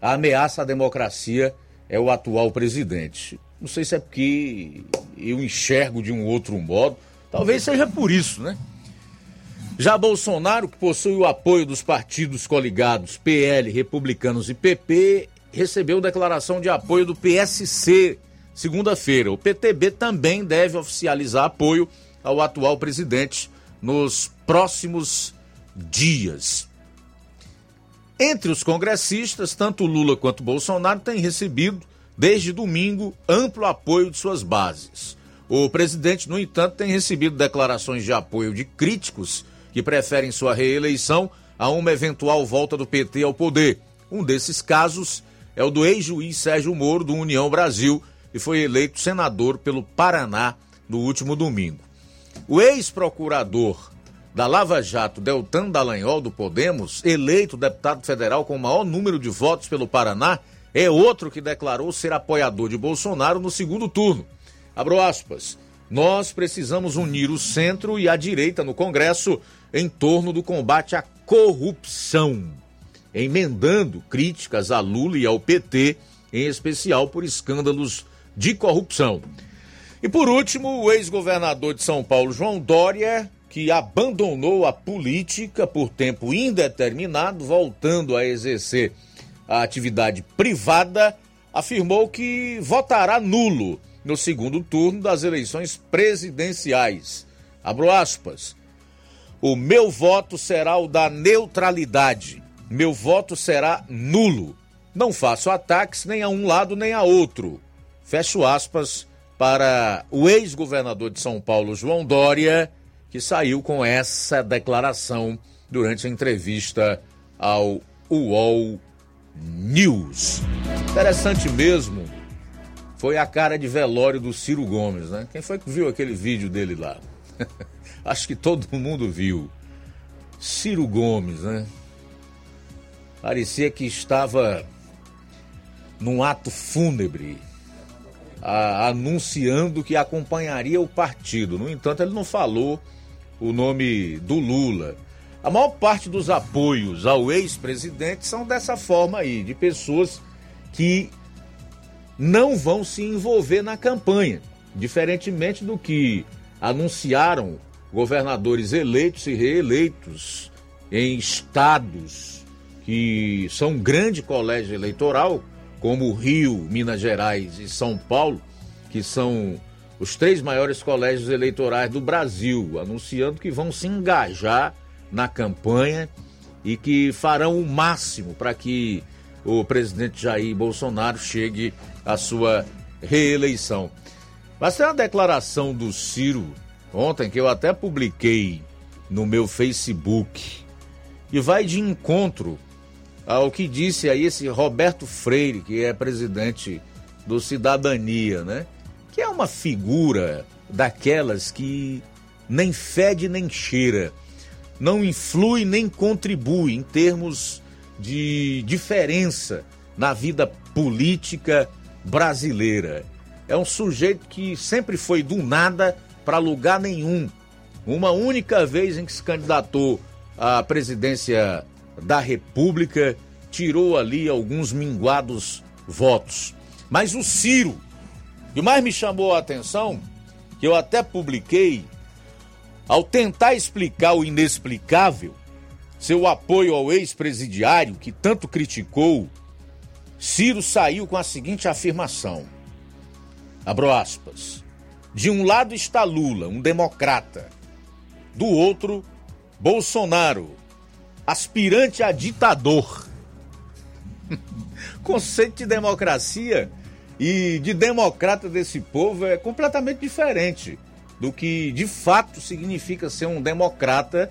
a ameaça à democracia é o atual presidente. Não sei se é porque eu enxergo de um outro modo, talvez seja por isso, né? Já Bolsonaro, que possui o apoio dos partidos coligados PL, Republicanos e PP, recebeu declaração de apoio do PSC segunda-feira. O PTB também deve oficializar apoio ao atual presidente nos próximos dias. Entre os congressistas, tanto Lula quanto Bolsonaro têm recebido, desde domingo, amplo apoio de suas bases. O presidente, no entanto, tem recebido declarações de apoio de críticos que preferem sua reeleição a uma eventual volta do PT ao poder. Um desses casos é o do ex-juiz Sérgio Moro, do União Brasil, que foi eleito senador pelo Paraná no último domingo. O ex-procurador da Lava Jato, Deltan Dallagnol, do Podemos, eleito deputado federal com o maior número de votos pelo Paraná, é outro que declarou ser apoiador de Bolsonaro no segundo turno. Abro aspas. Nós precisamos unir o centro e a direita no Congresso em torno do combate à corrupção, emendando críticas a Lula e ao PT, em especial por escândalos de corrupção. E por último, o ex-governador de São Paulo, João Dória, que abandonou a política por tempo indeterminado, voltando a exercer a atividade privada, afirmou que votará nulo no segundo turno das eleições presidenciais. Abro aspas. O meu voto será o da neutralidade. Meu voto será nulo. Não faço ataques nem a um lado nem a outro. Fecho aspas para o ex-governador de São Paulo, João Dória, que saiu com essa declaração durante a entrevista ao UOL News. Interessante mesmo foi a cara de velório do Ciro Gomes, né? Quem foi que viu aquele vídeo dele lá? *laughs* Acho que todo mundo viu. Ciro Gomes, né? Parecia que estava num ato fúnebre, a, anunciando que acompanharia o partido. No entanto, ele não falou o nome do Lula. A maior parte dos apoios ao ex-presidente são dessa forma aí, de pessoas que não vão se envolver na campanha, diferentemente do que anunciaram governadores eleitos e reeleitos em estados que são grande colégio eleitoral, como Rio, Minas Gerais e São Paulo, que são os três maiores colégios eleitorais do Brasil, anunciando que vão se engajar na campanha e que farão o máximo para que o presidente Jair Bolsonaro chegue à sua reeleição. Mas tem uma declaração do Ciro ontem que eu até publiquei no meu Facebook e vai de encontro ao que disse aí esse Roberto Freire, que é presidente do Cidadania, né? Que é uma figura daquelas que nem fede nem cheira, não influi nem contribui em termos de diferença na vida política brasileira. É um sujeito que sempre foi do nada para lugar nenhum. Uma única vez em que se candidatou à presidência da República, tirou ali alguns minguados votos. Mas o Ciro, que mais me chamou a atenção, que eu até publiquei, ao tentar explicar o inexplicável, seu apoio ao ex-presidiário que tanto criticou, Ciro saiu com a seguinte afirmação: abro aspas. De um lado está Lula, um democrata. Do outro, Bolsonaro, aspirante a ditador. *laughs* Conceito de democracia e de democrata desse povo é completamente diferente do que de fato significa ser um democrata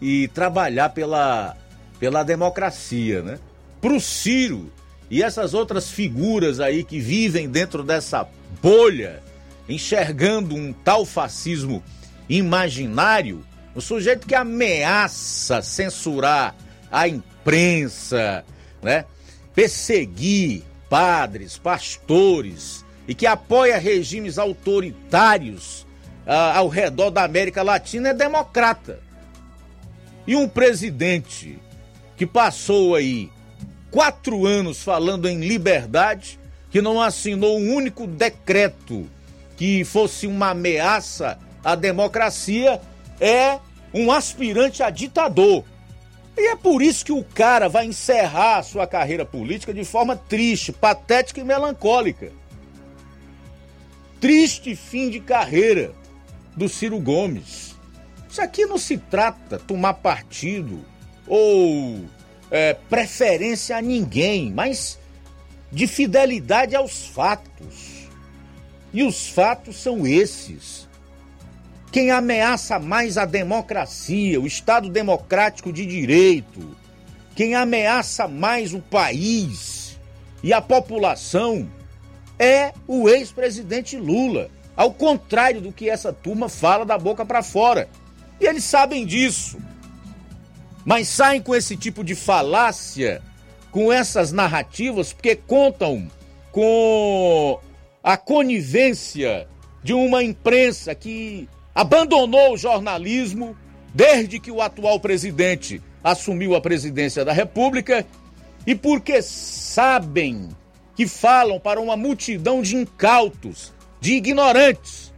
e trabalhar pela, pela democracia, né? Pro Ciro e essas outras figuras aí que vivem dentro dessa bolha enxergando um tal fascismo imaginário, o sujeito que ameaça censurar a imprensa, né? perseguir padres, pastores e que apoia regimes autoritários ao redor da América Latina é democrata. E um presidente que passou aí quatro anos falando em liberdade, que não assinou um único decreto que fosse uma ameaça à democracia, é um aspirante a ditador. E é por isso que o cara vai encerrar a sua carreira política de forma triste, patética e melancólica. Triste fim de carreira do Ciro Gomes. Isso aqui não se trata tomar partido ou é, preferência a ninguém, mas de fidelidade aos fatos. E os fatos são esses. Quem ameaça mais a democracia, o Estado democrático de direito, quem ameaça mais o país e a população é o ex-presidente Lula. Ao contrário do que essa turma fala da boca para fora. E eles sabem disso. Mas saem com esse tipo de falácia, com essas narrativas, porque contam com a conivência de uma imprensa que abandonou o jornalismo desde que o atual presidente assumiu a presidência da República e porque sabem que falam para uma multidão de incautos, de ignorantes,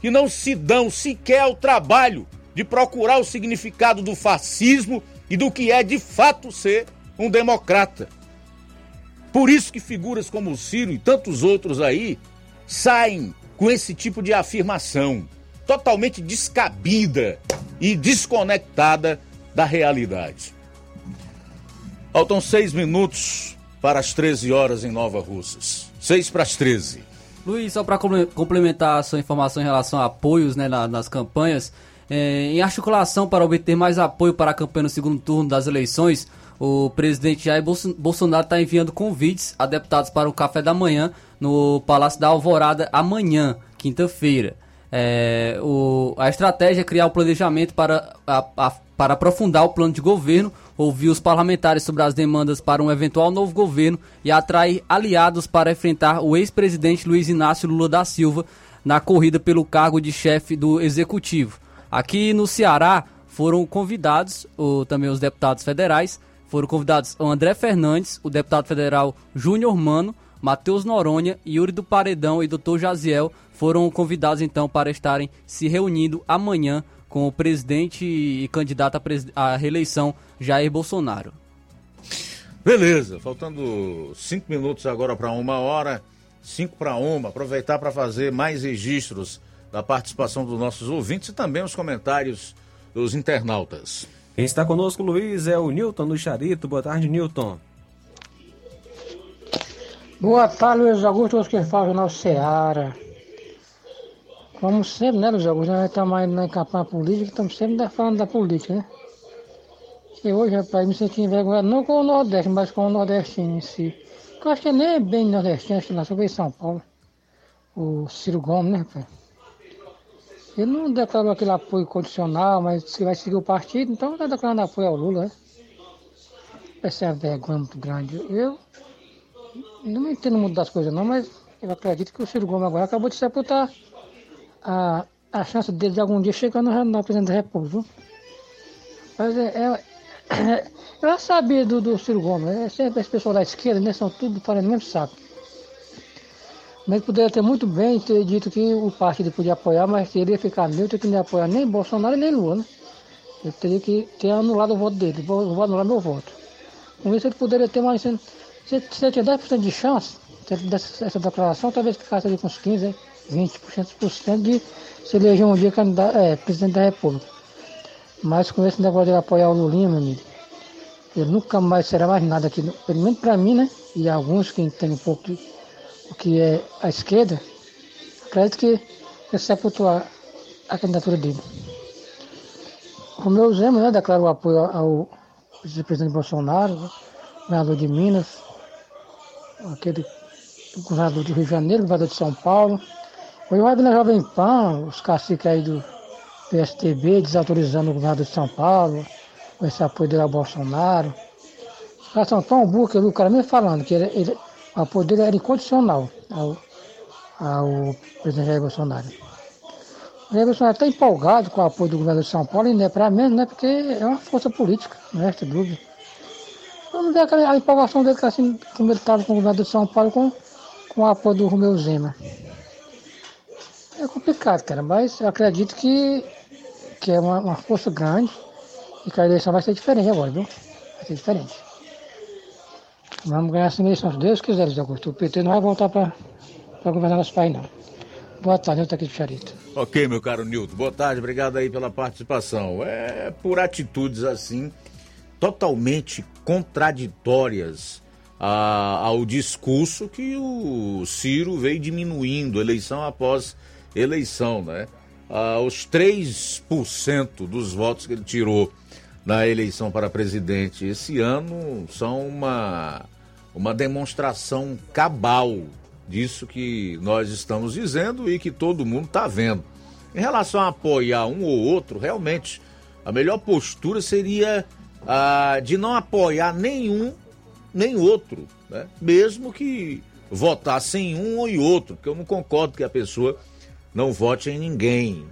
que não se dão sequer ao trabalho de procurar o significado do fascismo e do que é de fato ser um democrata. Por isso que figuras como o Ciro e tantos outros aí saem com esse tipo de afirmação totalmente descabida e desconectada da realidade. Faltam seis minutos para as 13 horas em Nova Russas. Seis para as 13. Luiz, só para complementar a sua informação em relação a apoios né, na, nas campanhas, é, em articulação para obter mais apoio para a campanha no segundo turno das eleições, o presidente Jair Bolsonaro está enviando convites a deputados para o café da manhã no Palácio da Alvorada amanhã, quinta-feira. É, a estratégia é criar o um planejamento para, a, a, para aprofundar o plano de governo, ouvir os parlamentares sobre as demandas para um eventual novo governo e atrair aliados para enfrentar o ex-presidente Luiz Inácio Lula da Silva na corrida pelo cargo de chefe do executivo. Aqui no Ceará foram convidados também os deputados federais, foram convidados o André Fernandes, o deputado federal Júnior Mano, Matheus Noronha, Yuri do Paredão e Dr. Jaziel foram convidados então para estarem se reunindo amanhã com o presidente e candidato à reeleição Jair Bolsonaro. Beleza, faltando cinco minutos agora para uma hora, cinco para uma, aproveitar para fazer mais registros da participação dos nossos ouvintes e também os comentários dos internautas. Quem está conosco, Luiz, é o Newton do Charito. Boa tarde, Newton. Boa tarde, Luiz Augusto, os que fala no Ceará. Como sempre, né, Luiz Augusto? Nós estamos aí na campanha política, estamos sempre falando da política, né? E hoje, rapaz, me senti envergonhado, não com o Nordeste, mas com o nordestino em si. Eu acho que nem é bem nordestino, acho que nasceu em São Paulo. O Ciro Gomes, né, rapaz? Ele não declarou aquele apoio condicional, mas se vai seguir o partido, então está declarando apoio ao Lula, né? Essa é uma vergonha muito grande. Eu não entendo muito das coisas não, mas eu acredito que o Ciro Gomes agora acabou de sepultar a, a chance dele de algum dia chegar no, no presidente da República. Mas é, é, *coughs* eu já sabia do, do Ciro Gomes, é sempre as pessoas da esquerda, né, são tudo no mesmo saco. Mas poderia ter muito bem ter dito que o partido podia apoiar, mas teria ficar neutro que não ia apoiar nem Bolsonaro nem Lula, né? Ele teria que ter anulado o voto dele, vou, vou anular meu voto. Com isso ele poderia ter mais. Se, se ele tiver 10% de chance, dessa declaração, talvez ficasse ali com uns 15%, 20% de se eleger um dia candidato, é, presidente da República. Mas com esse negócio de apoiar o Lulinha, meu amigo, ele nunca mais será mais nada aqui, pelo menos para mim, né? E alguns que entendem um pouco o que é a esquerda, acredito que ele sepultou a, a candidatura dele. O meu Zema né, declarou apoio ao vice-presidente Bolsonaro, governador de Minas, aquele governador do Rio de Janeiro, governador de São Paulo. Foi o na Jovem Pan, os caciques aí do PSTB desautorizando o governador de São Paulo, com esse apoio dele ao Bolsonaro. Os caras são tão burros que o cara mesmo falando que ele, ele, o apoio dele era incondicional ao, ao presidente Jair Bolsonaro. O Jair Bolsonaro está empolgado com o apoio do governador de São Paulo, e não é para menos, né? Porque é uma força política, não é essa dúvida. Vamos ver aquela, a empolgação dele, assim, como ele estava com o governador de São Paulo, com, com o apoio do Romeu Zema. É complicado, cara, mas eu acredito que, que é uma, uma força grande e que a eleição vai ser diferente agora, viu? Vai ser diferente. Vamos ganhar essa eleição, se Deus quiser, Luiz Augusto. O PT não vai voltar para governar nosso país, não. Boa tarde, estou aqui de Charito. Ok, meu caro Nilton. Boa tarde, obrigado aí pela participação. É por atitudes assim, totalmente contraditórias a, ao discurso que o Ciro veio diminuindo eleição após eleição, né? Ah, os 3% dos votos que ele tirou na eleição para presidente esse ano são uma uma demonstração cabal disso que nós estamos dizendo e que todo mundo está vendo. Em relação a apoiar um ou outro, realmente a melhor postura seria a de não apoiar nenhum nem outro, né? mesmo que votassem um ou outro, porque eu não concordo que a pessoa não vote em ninguém.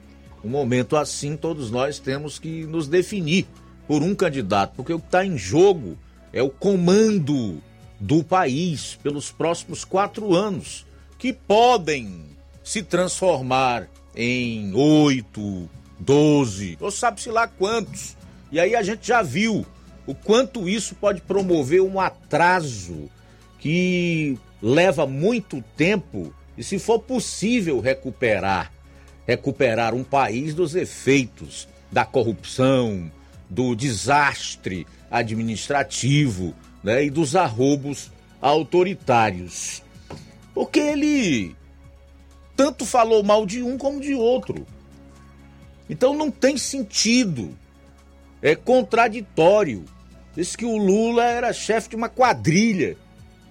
Um momento assim, todos nós temos que nos definir por um candidato, porque o que está em jogo é o comando do país pelos próximos quatro anos, que podem se transformar em oito, doze, ou sabe-se lá quantos. E aí a gente já viu o quanto isso pode promover um atraso que leva muito tempo e, se for possível recuperar, recuperar um país dos efeitos da corrupção, do desastre administrativo né, e dos arrobos autoritários. Porque ele tanto falou mal de um como de outro. Então não tem sentido. É contraditório. Diz que o Lula era chefe de uma quadrilha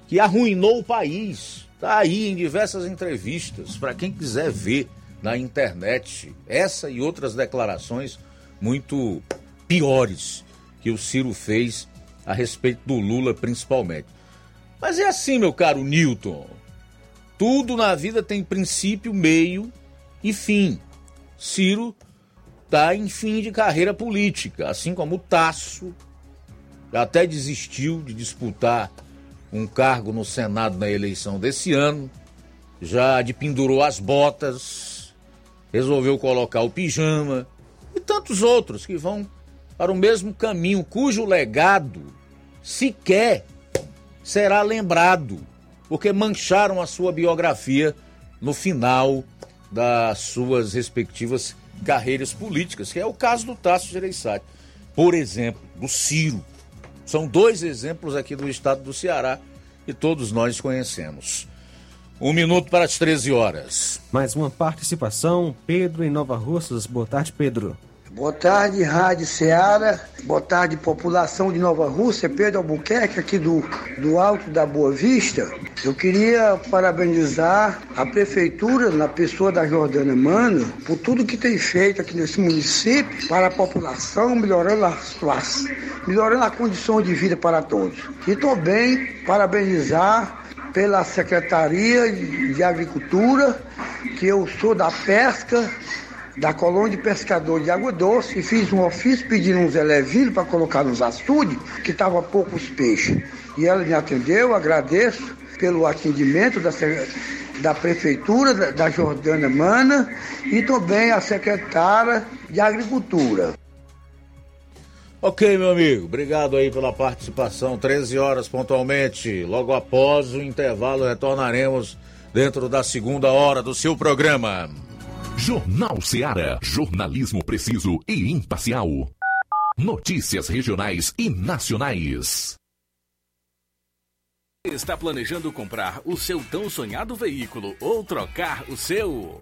que arruinou o país. Está aí em diversas entrevistas, para quem quiser ver na internet. Essa e outras declarações muito piores que o Ciro fez a respeito do Lula, principalmente. Mas é assim, meu caro Newton. Tudo na vida tem princípio, meio e fim. Ciro está em fim de carreira política, assim como o Tasso até desistiu de disputar um cargo no Senado na eleição desse ano, já de pendurou as botas, resolveu colocar o pijama e tantos outros que vão para o mesmo caminho, cujo legado sequer será lembrado, porque mancharam a sua biografia no final das suas respectivas carreiras políticas, que é o caso do Tasso Gereissati. Por exemplo, do Ciro. São dois exemplos aqui do estado do Ceará e todos nós conhecemos. Um minuto para as 13 horas. Mais uma participação, Pedro em Nova Russas. Boa tarde, Pedro. Boa tarde, Rádio Ceará. Boa tarde, população de Nova Rússia. Pedro Albuquerque, aqui do, do Alto da Boa Vista. Eu queria parabenizar a Prefeitura, na pessoa da Jordana Mano, por tudo que tem feito aqui nesse município para a população, melhorando a situação, melhorando a condição de vida para todos. E também parabenizar pela Secretaria de Agricultura, que eu sou da pesca da colônia de pescador de Água Doce e fiz um ofício pedindo uns elevilhos para colocar nos açudes, que estavam poucos peixes. E ela me atendeu, agradeço pelo atendimento da, da Prefeitura da, da Jordânia Mana e também a secretária de Agricultura. Ok, meu amigo, obrigado aí pela participação. 13 horas pontualmente. Logo após o intervalo, retornaremos dentro da segunda hora do seu programa. Jornal Seara. Jornalismo preciso e imparcial. Notícias regionais e nacionais. Está planejando comprar o seu tão sonhado veículo ou trocar o seu?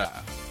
Bye.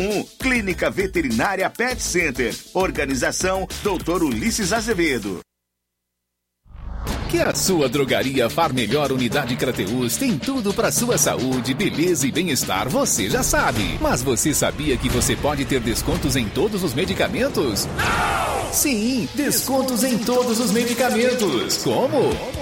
981658401. Clínica Veterinária Pet Center. Organização Dr. Ulisses Azevedo. Que a sua drogaria Far Melhor Unidade Crateus tem tudo para sua saúde, beleza e bem-estar, você já sabe. Mas você sabia que você pode ter descontos em todos os medicamentos? Não! Sim, descontos em todos os medicamentos. Como?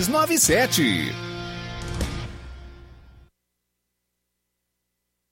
6297.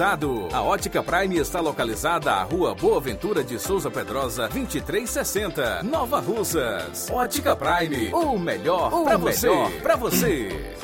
A Ótica Prime está localizada à Rua Boa Ventura de Souza Pedrosa, 2360, Nova Russas. Ótica Prime, o melhor para você. Para você.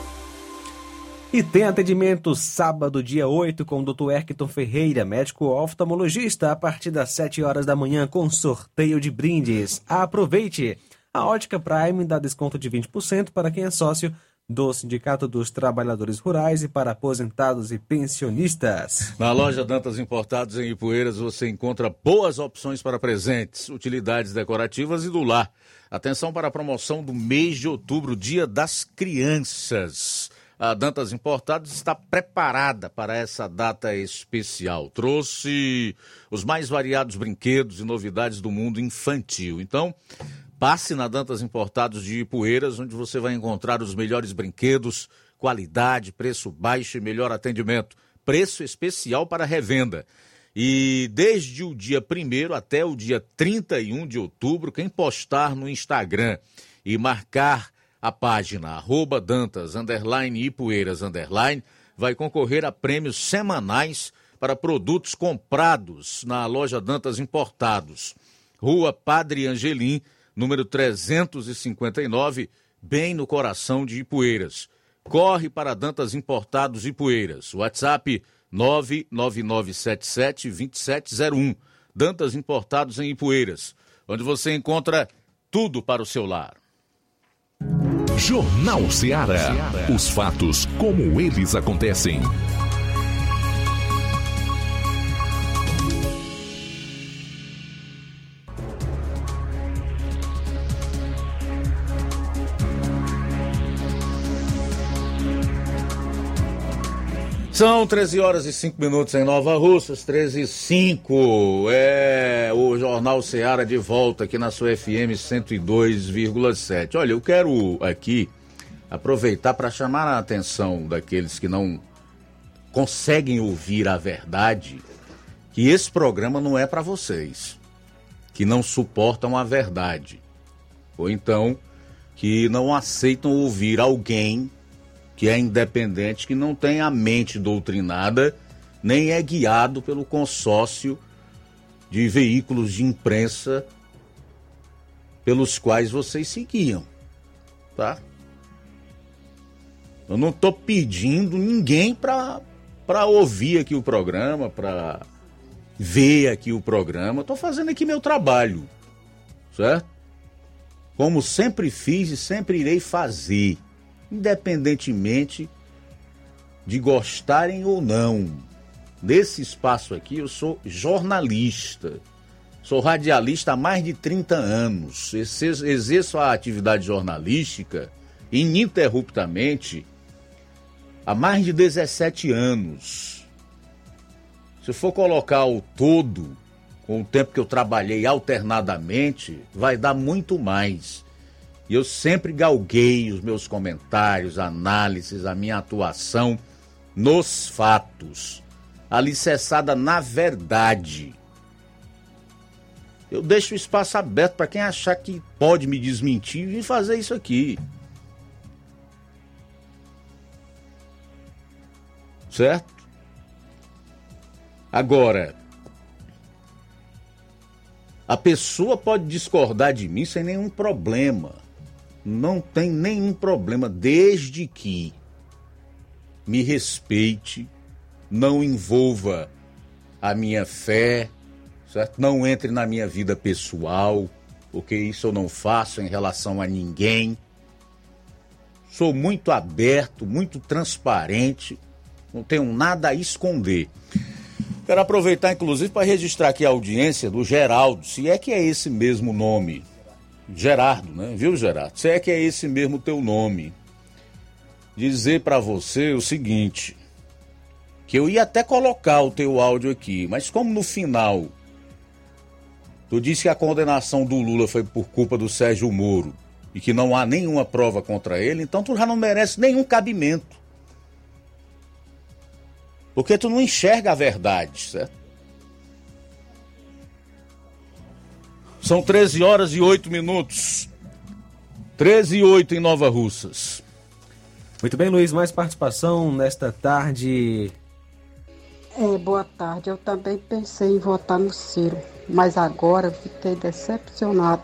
E tem atendimento sábado, dia 8, com o Dr. Erkton Ferreira, médico oftalmologista, a partir das 7 horas da manhã, com sorteio de brindes. Aproveite! A Ótica Prime dá desconto de 20% para quem é sócio do Sindicato dos Trabalhadores Rurais e para aposentados e pensionistas. Na loja Dantas Importados em Ipueiras você encontra boas opções para presentes, utilidades decorativas e do lar. Atenção para a promoção do mês de outubro, Dia das Crianças. A Dantas Importados está preparada para essa data especial. Trouxe os mais variados brinquedos e novidades do mundo infantil. Então, Passe na Dantas Importados de Ipueiras, onde você vai encontrar os melhores brinquedos, qualidade, preço baixo e melhor atendimento. Preço especial para revenda. E desde o dia 1 até o dia 31 de outubro, quem postar no Instagram e marcar a página arroba Dantas underline Ipueiras underline vai concorrer a prêmios semanais para produtos comprados na loja Dantas Importados. Rua Padre Angelim, número 359, bem no coração de Ipueiras. Corre para Dantas Importados Ipueiras. WhatsApp 999772701. Dantas Importados em Ipueiras, onde você encontra tudo para o seu lar. Jornal Ceará. Os fatos como eles acontecem. São 13 horas e 5 minutos em Nova Russas, 13 e 5. É o Jornal Seara de volta aqui na sua FM 102,7. Olha, eu quero aqui aproveitar para chamar a atenção daqueles que não conseguem ouvir a verdade, que esse programa não é para vocês, que não suportam a verdade, ou então que não aceitam ouvir alguém que é independente, que não tem a mente doutrinada, nem é guiado pelo consórcio de veículos de imprensa pelos quais vocês seguiam, tá? Eu não estou pedindo ninguém para ouvir aqui o programa, para ver aqui o programa. Estou fazendo aqui meu trabalho, certo? Como sempre fiz e sempre irei fazer independentemente de gostarem ou não. Nesse espaço aqui, eu sou jornalista. Sou radialista há mais de 30 anos. Exerço a atividade jornalística ininterruptamente há mais de 17 anos. Se for colocar o todo, com o tempo que eu trabalhei alternadamente, vai dar muito mais. E eu sempre galguei os meus comentários, análises, a minha atuação nos fatos, alicerçada na verdade. Eu deixo o espaço aberto para quem achar que pode me desmentir e fazer isso aqui. Certo? Agora, a pessoa pode discordar de mim sem nenhum problema não tem nenhum problema, desde que me respeite, não envolva a minha fé, certo? Não entre na minha vida pessoal, porque isso eu não faço em relação a ninguém. Sou muito aberto, muito transparente, não tenho nada a esconder. Quero aproveitar, inclusive, para registrar aqui a audiência do Geraldo, se é que é esse mesmo nome. Gerardo, né? Viu, Gerardo? Se é que é esse mesmo teu nome. Dizer para você o seguinte: que eu ia até colocar o teu áudio aqui, mas como no final tu disse que a condenação do Lula foi por culpa do Sérgio Moro e que não há nenhuma prova contra ele, então tu já não merece nenhum cabimento. Porque tu não enxerga a verdade, certo? São 13 horas e 8 minutos. 13 e 8 em Nova Russas. Muito bem, Luiz, mais participação nesta tarde. É, boa tarde. Eu também pensei em votar no Ciro, mas agora fiquei decepcionada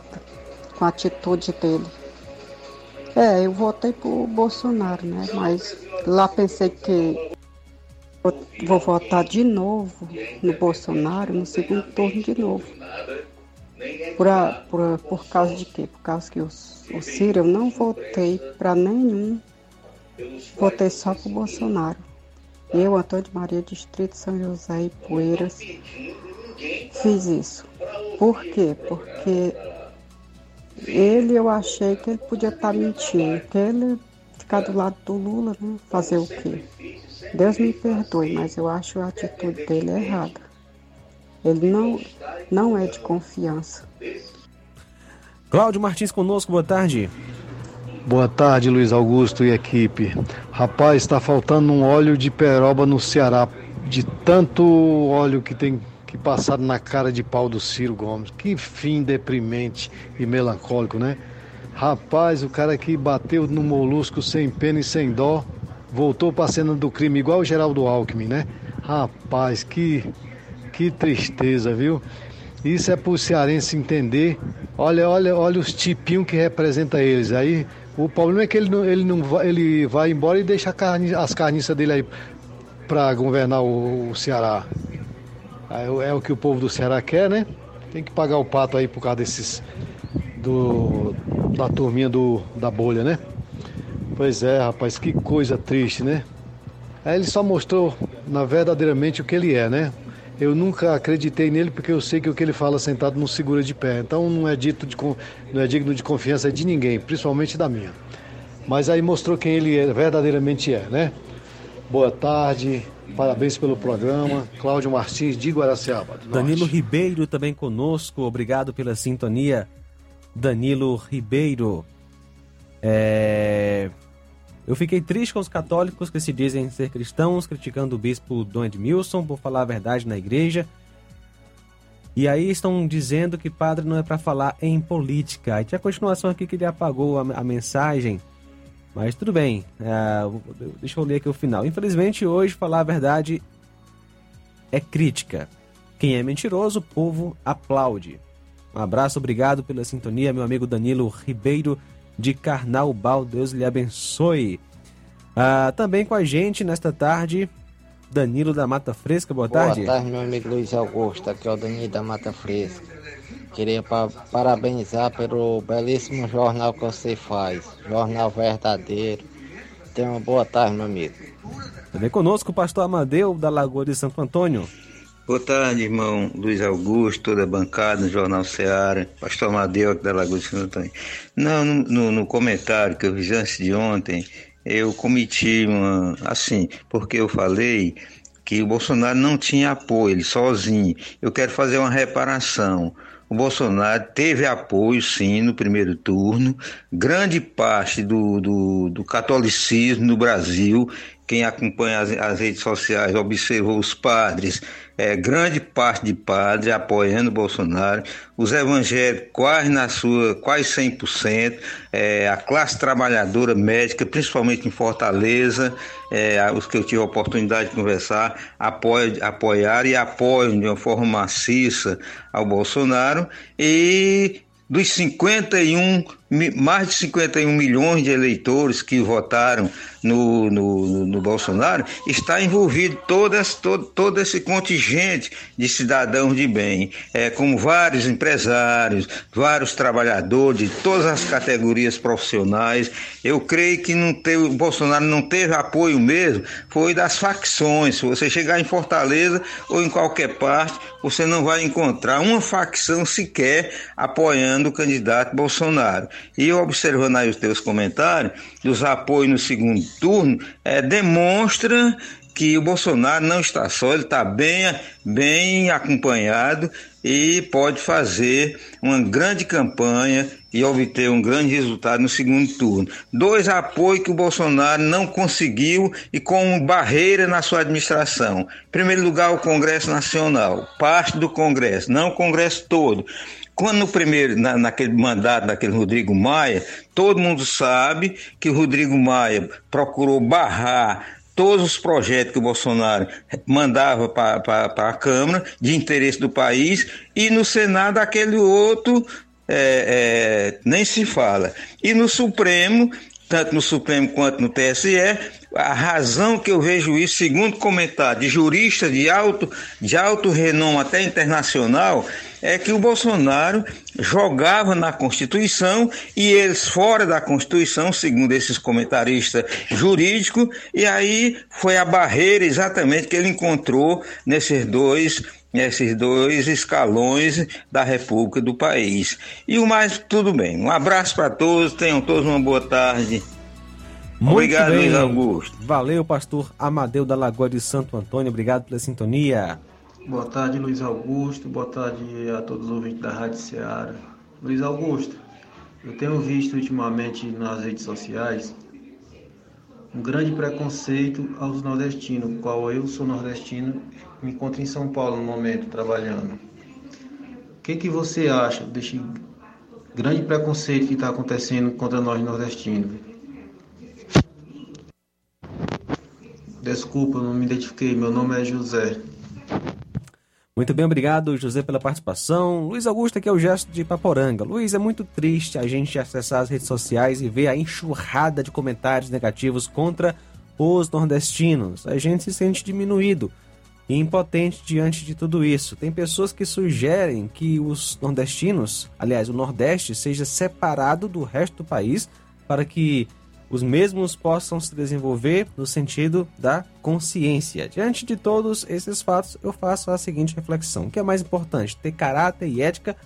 com a atitude dele. É, eu votei pro Bolsonaro, né? Mas lá pensei que vou votar de novo no Bolsonaro no segundo turno de novo. Por, a, por, por causa de quê? Por causa que o, o Ciro eu não votei para nenhum. Votei só pro Bolsonaro. Eu, Antônio Maria, Distrito São José e Poeiras, fiz isso. Por quê? Porque ele eu achei que ele podia estar tá mentindo, que ele ficar do lado do Lula, né? Fazer o quê? Deus me perdoe, mas eu acho a atitude dele errada. Ele não, não é de confiança. Cláudio Martins conosco, boa tarde. Boa tarde, Luiz Augusto e equipe. Rapaz, está faltando um óleo de peroba no Ceará, de tanto óleo que tem que passado na cara de pau do Ciro Gomes. Que fim deprimente e melancólico, né? Rapaz, o cara que bateu no molusco sem pena e sem dó, voltou para a cena do crime igual o Geraldo Alckmin, né? Rapaz, que que tristeza, viu? Isso é para o cearense entender. Olha, olha, olha os tipinhos que representa eles. Aí o problema é que ele não, ele não vai, ele vai embora e deixa carne, as carniças dele aí para governar o, o Ceará. Aí, é o que o povo do Ceará quer, né? Tem que pagar o pato aí por causa desses do da turminha do da bolha, né? Pois é, rapaz, que coisa triste, né? Aí ele só mostrou na verdadeiramente o que ele é, né? Eu nunca acreditei nele porque eu sei que o que ele fala sentado não segura de pé. Então não é dito de, não é digno de confiança de ninguém, principalmente da minha. Mas aí mostrou quem ele é, verdadeiramente é, né? Boa tarde, parabéns pelo programa. Cláudio Martins de Guaraciaba. Danilo Ribeiro também conosco, obrigado pela sintonia. Danilo Ribeiro. É... Eu fiquei triste com os católicos que se dizem ser cristãos, criticando o bispo Dom Edmilson por falar a verdade na igreja. E aí estão dizendo que padre não é para falar em política. Tinha a continuação aqui que ele apagou a, a mensagem. Mas tudo bem. É, deixa eu ler aqui o final. Infelizmente, hoje falar a verdade é crítica. Quem é mentiroso, o povo aplaude. Um abraço, obrigado pela sintonia, meu amigo Danilo Ribeiro de Carnaubal. Deus lhe abençoe. Ah, também com a gente nesta tarde, Danilo da Mata Fresca. Boa, Boa tarde. Boa tarde, meu amigo Luiz Augusto. Aqui é o Danilo da Mata Fresca. Queria pa parabenizar pelo belíssimo jornal que você faz. Jornal verdadeiro. Tenha uma boa tarde, meu amigo. Também conosco o pastor Amadeu da Lagoa de Santo Antônio. Boa tarde, irmão Luiz Augusto, toda a bancada no Jornal Seara, Pastor Amadeu aqui da Lagoa de Santo Antônio. Não, no, no, comentário que eu fiz antes de ontem, eu cometi uma. Assim, porque eu falei que o Bolsonaro não tinha apoio, ele sozinho. Eu quero fazer uma reparação. O Bolsonaro teve apoio, sim, no primeiro turno. Grande parte do, do, do catolicismo no Brasil, quem acompanha as, as redes sociais, observou os padres é, grande parte de padres apoiando Bolsonaro, os evangélicos quase na sua, quase 100%, é, a classe trabalhadora médica, principalmente em Fortaleza, é, os que eu tive a oportunidade de conversar, apoia, apoiaram e apoiam de uma forma maciça ao Bolsonaro. E dos 51, mais de 51 milhões de eleitores que votaram no, no, no Bolsonaro, está envolvido todo esse, todo, todo esse contingente de cidadãos de bem, é, como vários empresários, vários trabalhadores de todas as categorias profissionais. Eu creio que não teve, o Bolsonaro não teve apoio mesmo, foi das facções. Se você chegar em Fortaleza ou em qualquer parte, você não vai encontrar uma facção sequer apoiando o candidato Bolsonaro. E observando aí os teus comentários, dos apoios no segundo turno, é, demonstra que o Bolsonaro não está só, ele está bem, bem acompanhado e pode fazer uma grande campanha e obter um grande resultado no segundo turno. Dois apoios que o Bolsonaro não conseguiu e com barreira na sua administração. Em primeiro lugar, o Congresso Nacional, parte do Congresso, não o Congresso todo. Quando no primeiro, na, naquele mandato daquele Rodrigo Maia, todo mundo sabe que o Rodrigo Maia procurou barrar todos os projetos que o Bolsonaro mandava para a Câmara de interesse do país e no Senado aquele outro é, é, nem se fala. E no Supremo, tanto no Supremo quanto no TSE, a razão que eu vejo isso, segundo comentário de juristas de alto, de alto renome até internacional, é que o Bolsonaro jogava na Constituição e eles fora da Constituição, segundo esses comentaristas jurídicos, e aí foi a barreira exatamente que ele encontrou nesses dois nesses dois escalões da República do país. E o mais, tudo bem. Um abraço para todos, tenham todos uma boa tarde. Muito Obrigado, bem. Luiz Augusto. Valeu, pastor Amadeu da Lagoa de Santo Antônio. Obrigado pela sintonia. Boa tarde, Luiz Augusto. Boa tarde a todos os ouvintes da Rádio Ceará. Luiz Augusto, eu tenho visto ultimamente nas redes sociais um grande preconceito aos nordestinos, qual eu sou nordestino, me encontro em São Paulo no momento trabalhando. O que, que você acha desse grande preconceito que está acontecendo contra nós nordestinos? Desculpa, não me identifiquei. Meu nome é José. Muito bem, obrigado, José, pela participação. Luiz Augusto, aqui é o gesto de Paporanga. Luiz, é muito triste a gente acessar as redes sociais e ver a enxurrada de comentários negativos contra os nordestinos. A gente se sente diminuído e impotente diante de tudo isso. Tem pessoas que sugerem que os nordestinos, aliás, o Nordeste, seja separado do resto do país para que os mesmos possam se desenvolver no sentido da consciência. Diante de todos esses fatos, eu faço a seguinte reflexão: o que é mais importante, ter caráter e ética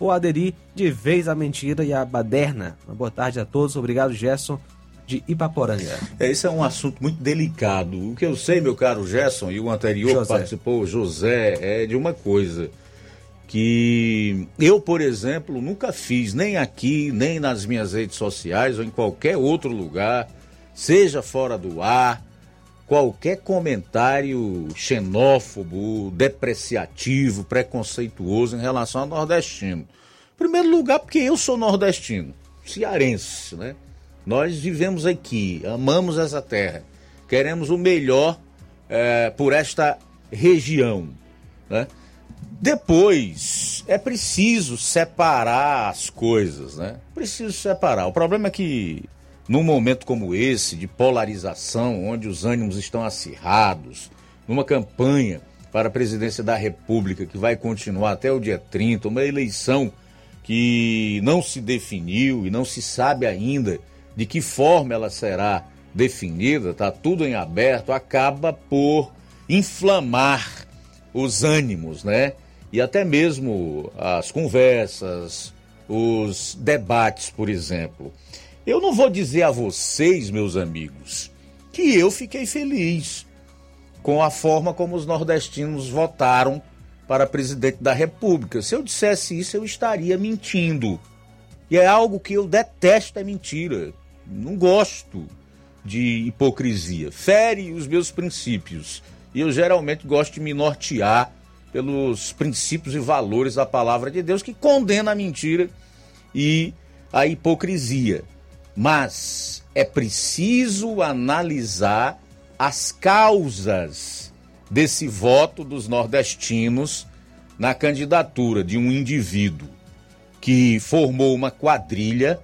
ou aderir de vez à mentira e à baderna? Uma boa tarde a todos, obrigado, Gerson de Ipaporanga. É, esse é um assunto muito delicado. O que eu sei, meu caro Gerson, e o anterior que José. participou, José, é de uma coisa que eu, por exemplo, nunca fiz, nem aqui, nem nas minhas redes sociais ou em qualquer outro lugar, seja fora do ar, qualquer comentário xenófobo, depreciativo, preconceituoso em relação ao nordestino. Em primeiro lugar, porque eu sou nordestino, cearense, né? Nós vivemos aqui, amamos essa terra, queremos o melhor eh, por esta região, né? Depois, é preciso separar as coisas, né? Preciso separar. O problema é que, num momento como esse, de polarização, onde os ânimos estão acirrados, numa campanha para a presidência da República que vai continuar até o dia 30, uma eleição que não se definiu e não se sabe ainda de que forma ela será definida, está tudo em aberto, acaba por inflamar os ânimos, né? E até mesmo as conversas, os debates, por exemplo. Eu não vou dizer a vocês, meus amigos, que eu fiquei feliz com a forma como os nordestinos votaram para presidente da República. Se eu dissesse isso, eu estaria mentindo. E é algo que eu detesto é mentira. Não gosto de hipocrisia. Fere os meus princípios. E eu geralmente gosto de me nortear pelos princípios e valores da palavra de Deus que condena a mentira e a hipocrisia. Mas é preciso analisar as causas desse voto dos nordestinos na candidatura de um indivíduo que formou uma quadrilha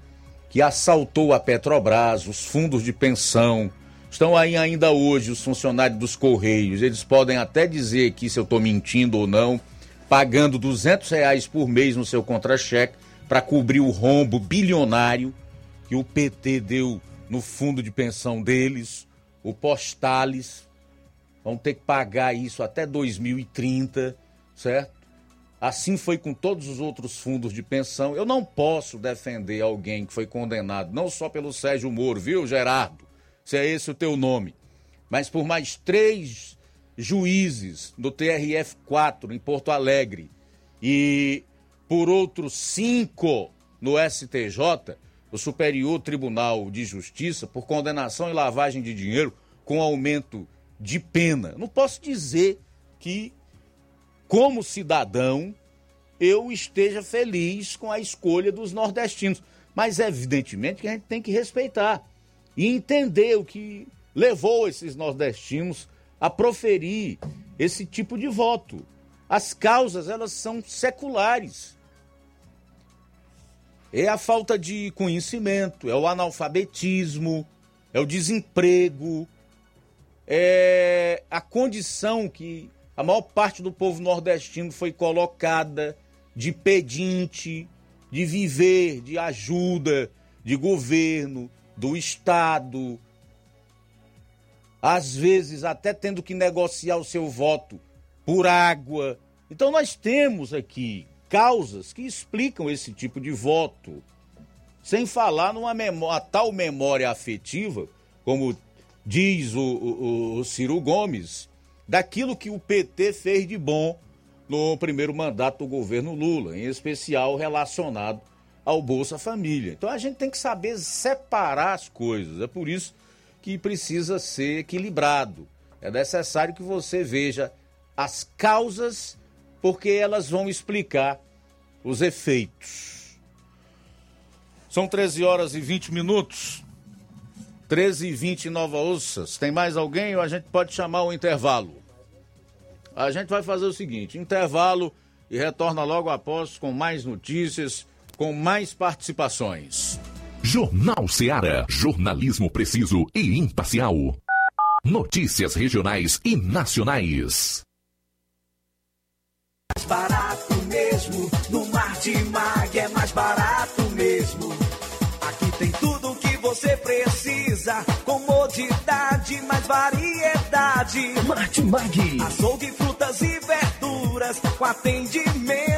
que assaltou a Petrobras, os fundos de pensão, Estão aí ainda hoje os funcionários dos Correios. Eles podem até dizer que se eu estou mentindo ou não, pagando 200 reais por mês no seu contra-cheque para cobrir o rombo bilionário que o PT deu no fundo de pensão deles, o Postales. Vão ter que pagar isso até 2030, certo? Assim foi com todos os outros fundos de pensão. Eu não posso defender alguém que foi condenado não só pelo Sérgio Moro, viu, Gerardo? se é esse o teu nome, mas por mais três juízes do TRF4 em Porto Alegre e por outros cinco no STJ, o Superior Tribunal de Justiça, por condenação e lavagem de dinheiro com aumento de pena. Não posso dizer que, como cidadão, eu esteja feliz com a escolha dos nordestinos. Mas evidentemente que a gente tem que respeitar e entender o que levou esses nordestinos a proferir esse tipo de voto. As causas, elas são seculares. É a falta de conhecimento, é o analfabetismo, é o desemprego, é a condição que a maior parte do povo nordestino foi colocada de pedinte, de viver de ajuda de governo, do Estado, às vezes até tendo que negociar o seu voto por água. Então nós temos aqui causas que explicam esse tipo de voto. Sem falar numa memória, tal memória afetiva, como diz o, o, o Ciro Gomes, daquilo que o PT fez de bom no primeiro mandato do governo Lula, em especial relacionado ao Bolsa Família. Então a gente tem que saber separar as coisas. É por isso que precisa ser equilibrado. É necessário que você veja as causas, porque elas vão explicar os efeitos. São 13 horas e 20 minutos. 13 e 20 em Nova Ossas. Tem mais alguém ou a gente pode chamar o intervalo? A gente vai fazer o seguinte: intervalo e retorna logo após com mais notícias, com mais participações. Jornal Seara. Jornalismo preciso e imparcial. Notícias regionais e nacionais. Mais barato mesmo. No Martimag é mais barato você precisa. Comodidade, mais variedade. Martimag. Açougue, frutas e verduras. Com atendimento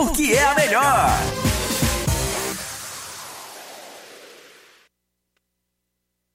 porque é a melhor.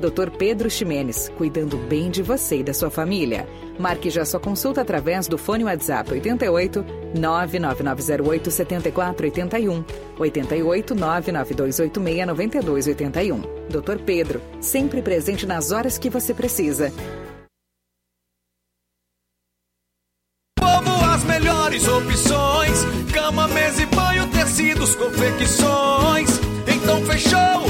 Dr. Pedro Ximenes, cuidando bem de você e da sua família. Marque já sua consulta através do fone WhatsApp 88 99908 7481 88 99286 9281. Dr. Pedro, sempre presente nas horas que você precisa. Povo, as melhores opções: cama, mesa e banho, tecidos, confecções. Então fechou,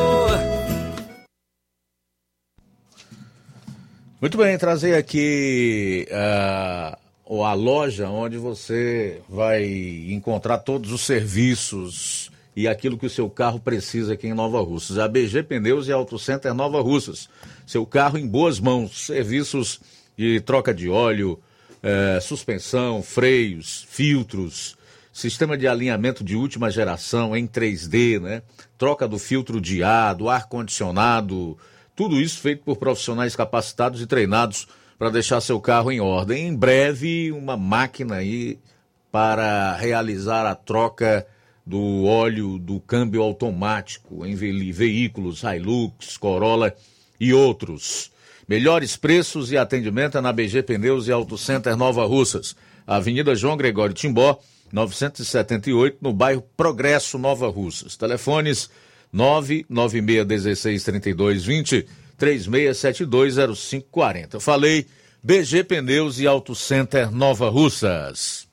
Muito bem, trazer aqui uh, a loja onde você vai encontrar todos os serviços e aquilo que o seu carro precisa aqui em Nova Russas. A BG Pneus e Auto Center Nova Russas. Seu carro em boas mãos. Serviços de troca de óleo, eh, suspensão, freios, filtros, sistema de alinhamento de última geração em 3D, né? Troca do filtro de ar, do ar-condicionado. Tudo isso feito por profissionais capacitados e treinados para deixar seu carro em ordem. Em breve, uma máquina aí para realizar a troca do óleo do câmbio automático em veículos Hilux, Corolla e outros. Melhores preços e atendimento é na BG Pneus e Auto Center Nova Russas, Avenida João Gregório Timbó, 978, no bairro Progresso, Nova Russas. Telefones 996163220, 36720540. Eu falei BG Pneus e Auto Center Nova Russas.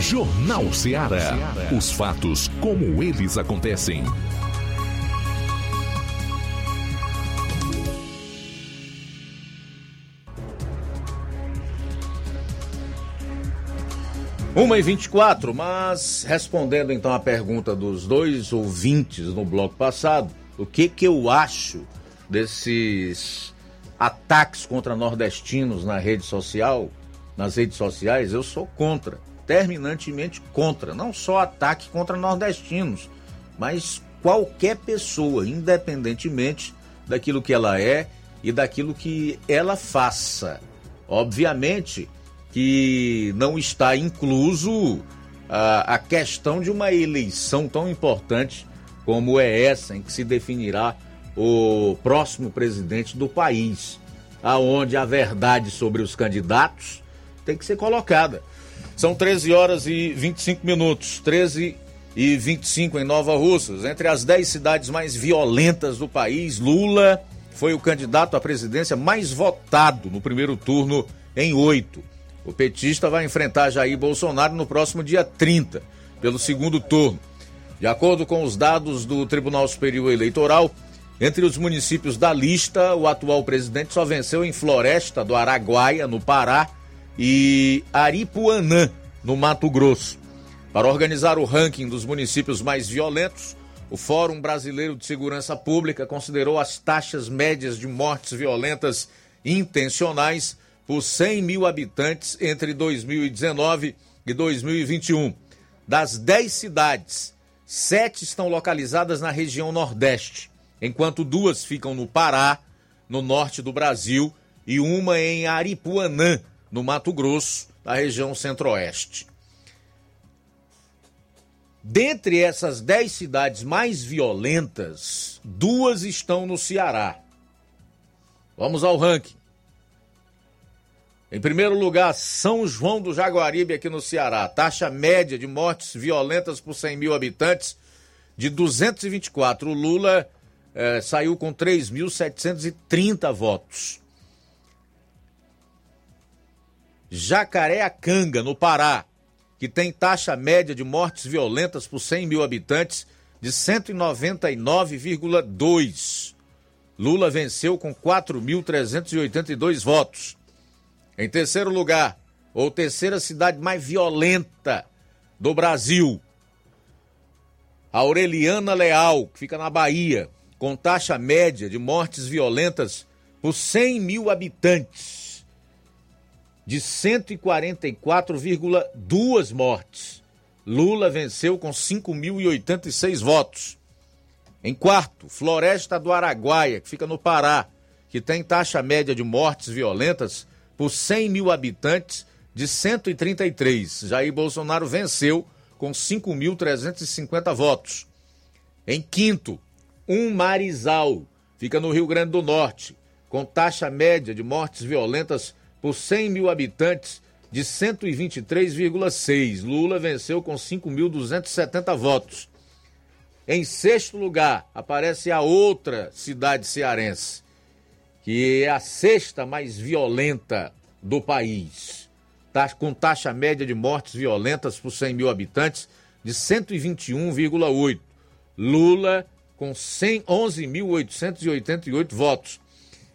Jornal Ceará. Os fatos como eles acontecem. Uma e vinte e quatro, mas respondendo então a pergunta dos dois ouvintes no bloco passado, o que que eu acho desses ataques contra nordestinos na rede social, nas redes sociais, eu sou contra terminantemente contra, não só ataque contra nordestinos, mas qualquer pessoa, independentemente daquilo que ela é e daquilo que ela faça. Obviamente que não está incluso a, a questão de uma eleição tão importante como é essa, em que se definirá o próximo presidente do país, aonde a verdade sobre os candidatos tem que ser colocada. São 13 horas e 25 minutos. 13 e 25 em Nova Russas. Entre as 10 cidades mais violentas do país, Lula foi o candidato à presidência mais votado no primeiro turno em oito. O petista vai enfrentar Jair Bolsonaro no próximo dia 30, pelo segundo turno. De acordo com os dados do Tribunal Superior Eleitoral, entre os municípios da lista, o atual presidente só venceu em Floresta do Araguaia, no Pará, e Aripuanã, no Mato Grosso. Para organizar o ranking dos municípios mais violentos, o Fórum Brasileiro de Segurança Pública considerou as taxas médias de mortes violentas intencionais por 100 mil habitantes entre 2019 e 2021. Das 10 cidades, sete estão localizadas na região Nordeste, enquanto duas ficam no Pará, no norte do Brasil, e uma em Aripuanã, no Mato Grosso, na região centro-oeste. Dentre essas dez cidades mais violentas, duas estão no Ceará. Vamos ao ranking. Em primeiro lugar, São João do Jaguaribe, aqui no Ceará. Taxa média de mortes violentas por 100 mil habitantes de 224. O Lula eh, saiu com 3.730 votos. Jacareacanga, no Pará, que tem taxa média de mortes violentas por 100 mil habitantes de 199,2. Lula venceu com 4.382 votos. Em terceiro lugar, ou terceira cidade mais violenta do Brasil, Aureliana Leal, que fica na Bahia, com taxa média de mortes violentas por 100 mil habitantes de 144,2 mortes. Lula venceu com 5.086 votos. Em quarto, Floresta do Araguaia, que fica no Pará, que tem taxa média de mortes violentas por 100 mil habitantes de 133. Jair Bolsonaro venceu com 5.350 votos. Em quinto, um Marizal, fica no Rio Grande do Norte, com taxa média de mortes violentas por 100 mil habitantes de 123,6. Lula venceu com 5.270 votos. Em sexto lugar, aparece a outra cidade cearense, que é a sexta mais violenta do país, tá, com taxa média de mortes violentas por 100 mil habitantes de 121,8. Lula com 11.888 votos.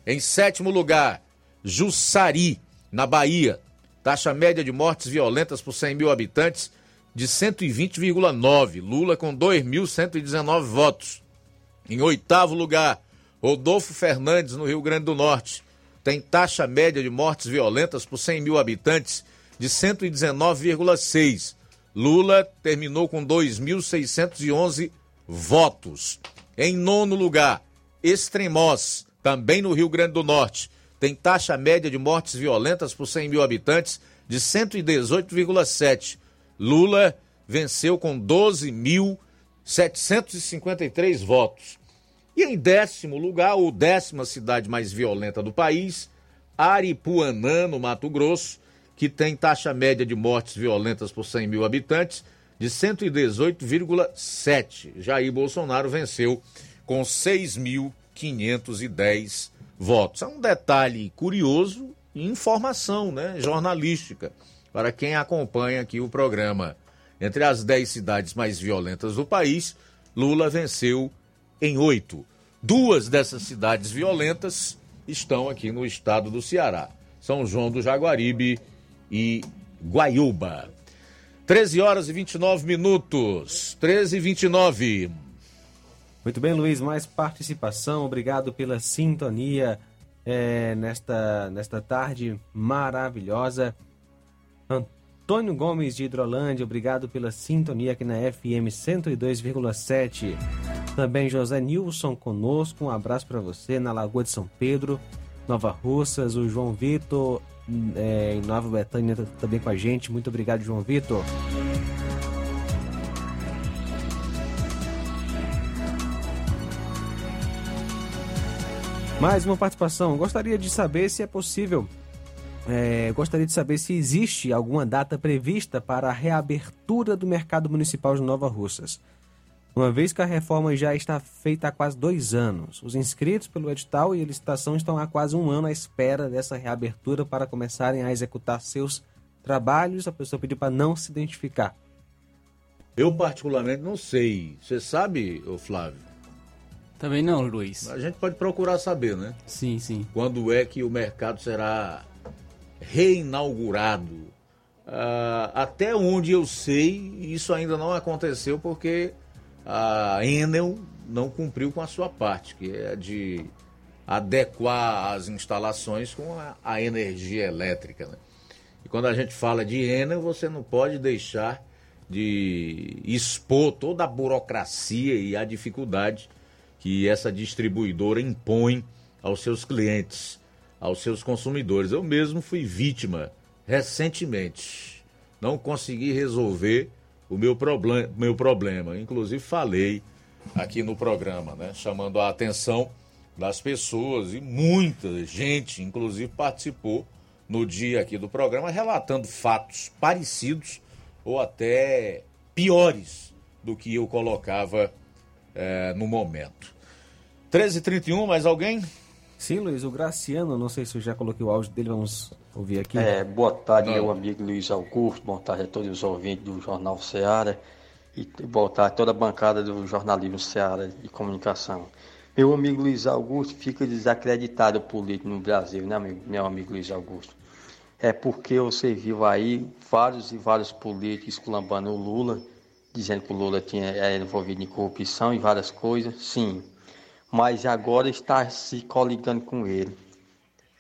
Em sétimo lugar, Jussari, na Bahia. Taxa média de mortes violentas por 100 mil habitantes de 120,9. Lula com 2.119 votos. Em oitavo lugar, Rodolfo Fernandes, no Rio Grande do Norte. Tem taxa média de mortes violentas por 100 mil habitantes de 119,6. Lula terminou com 2.611 votos. Em nono lugar, Extremoz, também no Rio Grande do Norte. Tem taxa média de mortes violentas por 100 mil habitantes de 118,7. Lula venceu com 12.753 votos. E em décimo lugar, ou décima cidade mais violenta do país, Aripuanã, no Mato Grosso, que tem taxa média de mortes violentas por 100 mil habitantes de 118,7. Jair Bolsonaro venceu com 6.510 votos. É um detalhe curioso e informação né, jornalística para quem acompanha aqui o programa. Entre as 10 cidades mais violentas do país, Lula venceu em oito. Duas dessas cidades violentas estão aqui no estado do Ceará: São João do Jaguaribe e Guaiúba. 13 horas e 29 minutos. 13 e 29. Muito bem, Luiz, mais participação. Obrigado pela sintonia é, nesta, nesta tarde maravilhosa. Antônio Gomes de Hidrolândia, obrigado pela sintonia aqui na FM 102,7. Também José Nilson conosco, um abraço para você na Lagoa de São Pedro, Nova Russas, o João Vitor é, em Nova Betânia também com a gente. Muito obrigado, João Vitor. Mais uma participação. Gostaria de saber se é possível. É, gostaria de saber se existe alguma data prevista para a reabertura do mercado municipal de Nova Russas. Uma vez que a reforma já está feita há quase dois anos, os inscritos pelo edital e a licitação estão há quase um ano à espera dessa reabertura para começarem a executar seus trabalhos. A pessoa pediu para não se identificar. Eu, particularmente, não sei. Você sabe, Flávio? Também não, Luiz. A gente pode procurar saber, né? Sim, sim. Quando é que o mercado será reinaugurado? Uh, até onde eu sei, isso ainda não aconteceu porque a Enel não cumpriu com a sua parte, que é de adequar as instalações com a, a energia elétrica. Né? E quando a gente fala de Enel, você não pode deixar de expor toda a burocracia e a dificuldade que essa distribuidora impõe aos seus clientes, aos seus consumidores. Eu mesmo fui vítima recentemente. Não consegui resolver o meu, problem, meu problema. Inclusive falei aqui no programa, né? Chamando a atenção das pessoas e muita gente, inclusive, participou no dia aqui do programa, relatando fatos parecidos ou até piores do que eu colocava é, no momento. 13h31, mais alguém? Sim, Luiz, o Graciano, não sei se eu já coloquei o áudio dele, vamos ouvir aqui. É, boa tarde, meu amigo Luiz Augusto, boa tarde a todos os ouvintes do Jornal Seara e boa tarde a toda a bancada do jornalismo Seara de comunicação. Meu amigo Luiz Augusto fica desacreditado político no Brasil, né, meu, meu amigo Luiz Augusto? É porque você viu aí vários e vários políticos esculambando o Lula, dizendo que o Lula tinha, era envolvido em corrupção e várias coisas, sim, mas agora está se coligando com ele.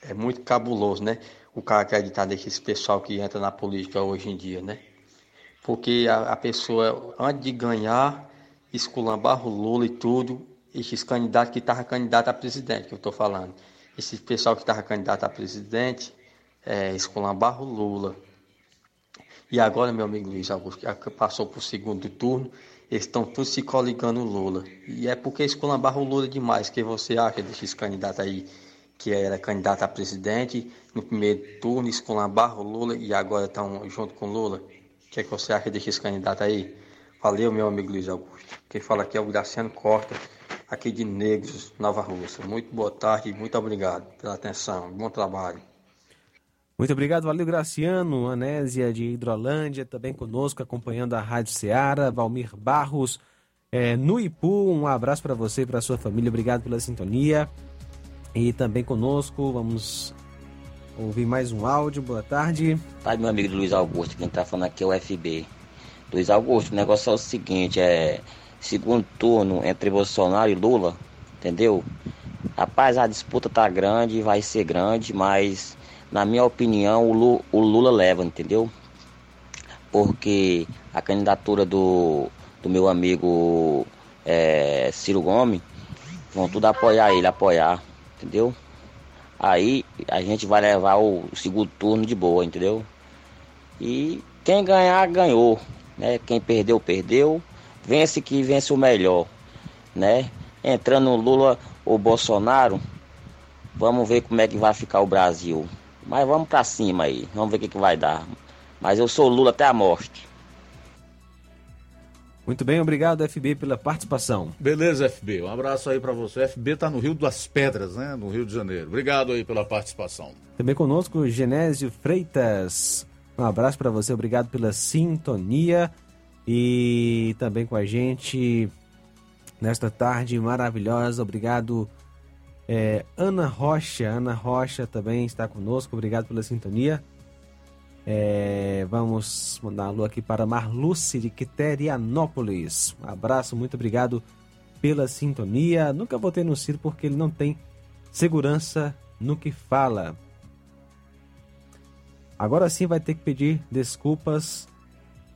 É muito cabuloso, né? O cara acreditar nesse pessoal que entra na política hoje em dia, né? Porque a, a pessoa, antes de ganhar, esculambar o Lula e tudo, esses candidatos que estavam candidato a presidente, que eu estou falando. Esse pessoal que estava candidato a presidente, é, Lula. E agora, meu amigo Luiz Augusto, passou para o segundo turno, estão todos se coligando o Lula. E é porque esculambaram o Lula demais. Que você acha desses candidatos aí que era candidato a presidente no primeiro turno, esculambaram o Lula e agora estão junto com o Lula? O que, é que você acha desses candidatos aí? Valeu, meu amigo Luiz Augusto. Quem fala aqui é o Graciano Costa, aqui de Negros, Nova Rússia. Muito boa tarde e muito obrigado pela atenção. Bom trabalho. Muito obrigado, valeu Graciano, Anésia de Hidrolândia, também conosco, acompanhando a Rádio Ceará, Valmir Barros, é, no Ipu, um abraço para você e para sua família, obrigado pela sintonia. E também conosco, vamos ouvir mais um áudio. Boa tarde. Tarde, meu amigo Luiz Augusto. Quem tá falando aqui é o FB. Luiz Augusto, o negócio é o seguinte, é segundo turno entre Bolsonaro e Lula, entendeu? Rapaz, a disputa tá grande, vai ser grande, mas na minha opinião o Lula, o Lula leva, entendeu? Porque a candidatura do, do meu amigo é, Ciro Gomes vão tudo apoiar ele, apoiar, entendeu? Aí a gente vai levar o segundo turno de boa, entendeu? E quem ganhar, ganhou. Né? Quem perdeu, perdeu. Vence que vence o melhor. Né? Entrando Lula ou Bolsonaro, vamos ver como é que vai ficar o Brasil. Mas vamos pra cima aí, vamos ver o que, que vai dar. Mas eu sou Lula até a morte. Muito bem, obrigado FB pela participação. Beleza, FB. Um abraço aí para você. FB tá no Rio das Pedras, né? No Rio de Janeiro. Obrigado aí pela participação. Também conosco Genésio Freitas. Um abraço para você, obrigado pela sintonia e também com a gente nesta tarde maravilhosa. Obrigado, é, Ana Rocha. Ana Rocha também está conosco, obrigado pela sintonia. É, vamos mandar alô aqui para Marluce de Quiterianópolis. Um abraço, muito obrigado pela sintonia. Nunca votei no Ciro porque ele não tem segurança no que fala. Agora sim vai ter que pedir desculpas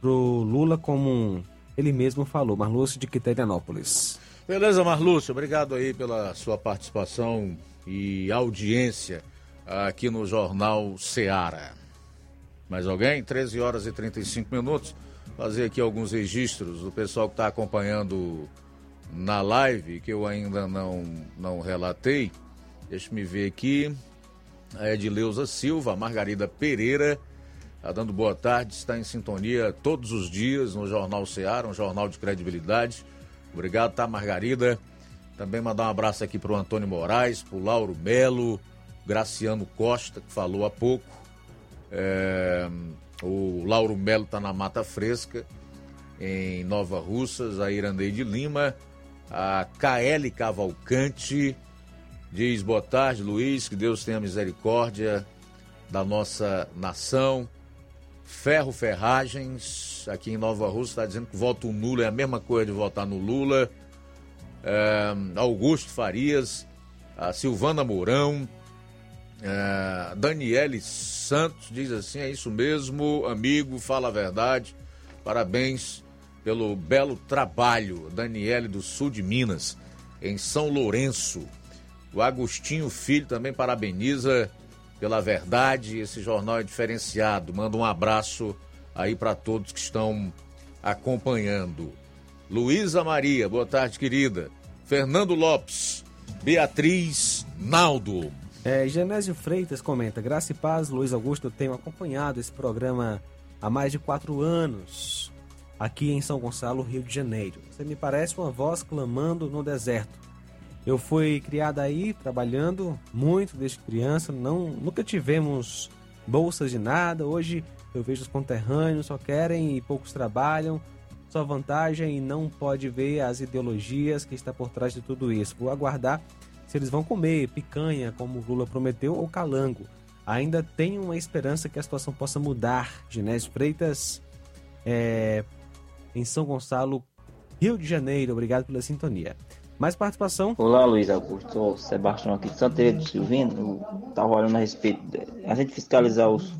pro Lula como ele mesmo falou. Marlúcio de Quiterianópolis. Beleza, Marlúcio. Obrigado aí pela sua participação e audiência aqui no Jornal Seara. Mais alguém? 13 horas e 35 minutos. Fazer aqui alguns registros do pessoal que está acompanhando na live, que eu ainda não, não relatei. Deixa me ver aqui. A Edileuza Silva, a Margarida Pereira, está dando boa tarde, está em sintonia todos os dias no Jornal Ceará, um jornal de credibilidade. Obrigado, tá, Margarida? Também mandar um abraço aqui para o Antônio Moraes, para o Lauro Melo, Graciano Costa, que falou há pouco. É, o Lauro Melo está na Mata Fresca, em Nova Russas, a Irandeide Lima, a KL Cavalcante, diz boa tarde, Luiz, que Deus tenha misericórdia da nossa nação. Ferro Ferragens, aqui em Nova Rússia, está dizendo que voto nulo é a mesma coisa de votar no Lula. É, Augusto Farias, a Silvana Mourão, é, Daniele Santos diz assim: é isso mesmo, amigo, fala a verdade. Parabéns pelo belo trabalho, Daniele do Sul de Minas, em São Lourenço. O Agostinho Filho também parabeniza pela verdade. Esse jornal é diferenciado. Manda um abraço aí para todos que estão acompanhando. Luísa Maria, boa tarde, querida. Fernando Lopes, Beatriz Naldo. É, Genésio Freitas comenta: Graça e paz, Luiz Augusto, eu tenho acompanhado esse programa há mais de quatro anos, aqui em São Gonçalo, Rio de Janeiro. Você me parece uma voz clamando no deserto. Eu fui criada aí, trabalhando muito desde criança, não, nunca tivemos bolsas de nada. Hoje eu vejo os conterrâneos só querem e poucos trabalham, só vantagem e não pode ver as ideologias que está por trás de tudo isso. Vou aguardar se eles vão comer picanha, como Lula prometeu, ou calango. Ainda tem uma esperança que a situação possa mudar. Genésio Freitas, é, em São Gonçalo, Rio de Janeiro. Obrigado pela sintonia. Mais participação? Olá, Luiz Augusto. Sou Sebastião aqui de Santa do Silvino. Estava olhando a respeito a gente fiscalizar os,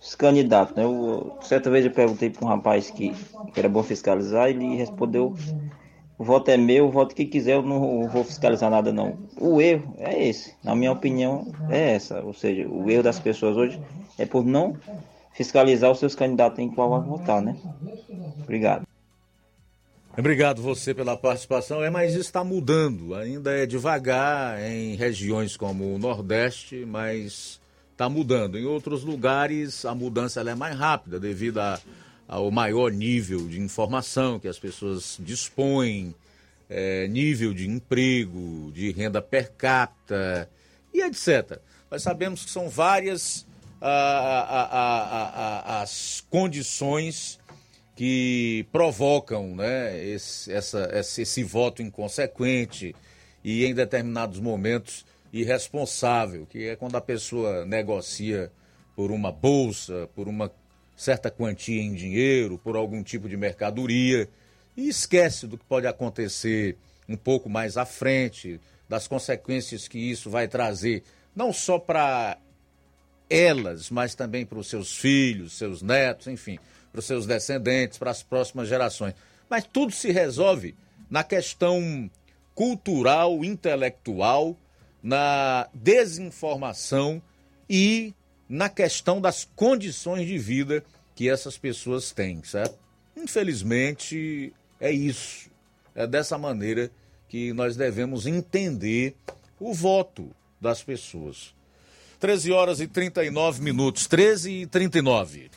os candidatos. Né? Eu, certa vez eu perguntei para um rapaz que, que era bom fiscalizar e ele respondeu o voto é meu, o voto que quiser, eu não vou fiscalizar nada não. O erro é esse, na minha opinião é essa, ou seja, o erro das pessoas hoje é por não fiscalizar os seus candidatos em qual vai votar, né? Obrigado. Obrigado você pela participação. É, mas está mudando. Ainda é devagar em regiões como o Nordeste, mas está mudando. Em outros lugares a mudança é mais rápida devido a ao maior nível de informação que as pessoas dispõem, é, nível de emprego, de renda per capita e etc. Nós sabemos que são várias a, a, a, as condições que provocam né, esse, essa, esse, esse voto inconsequente e em determinados momentos irresponsável, que é quando a pessoa negocia por uma bolsa, por uma certa quantia em dinheiro, por algum tipo de mercadoria e esquece do que pode acontecer um pouco mais à frente, das consequências que isso vai trazer, não só para elas, mas também para os seus filhos, seus netos, enfim, para os seus descendentes, para as próximas gerações. Mas tudo se resolve na questão cultural, intelectual, na desinformação e na questão das condições de vida que essas pessoas têm, certo? Infelizmente, é isso. É dessa maneira que nós devemos entender o voto das pessoas. 13 horas e 39 minutos, 13 e 39.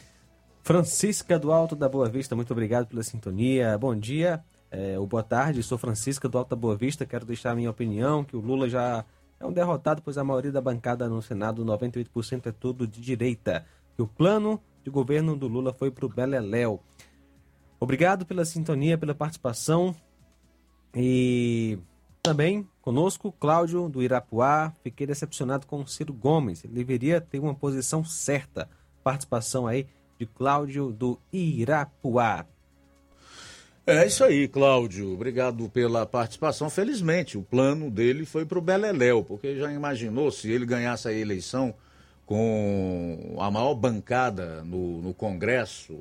Francisca do Alto da Boa Vista, muito obrigado pela sintonia. Bom dia, é, ou boa tarde, sou Francisca do Alto da Boa Vista. Quero deixar a minha opinião que o Lula já é um derrotado, pois a maioria da bancada no Senado, 98% é tudo de direita. Que o plano de governo do Lula foi para o Beleléu. Obrigado pela sintonia, pela participação. E também conosco, Cláudio do Irapuá. Fiquei decepcionado com o Ciro Gomes. Ele deveria ter uma posição certa. Participação aí de Cláudio do Irapuá. É isso aí, Cláudio. Obrigado pela participação. Felizmente, o plano dele foi para o Beleléu, porque já imaginou se ele ganhasse a eleição com a maior bancada no, no Congresso,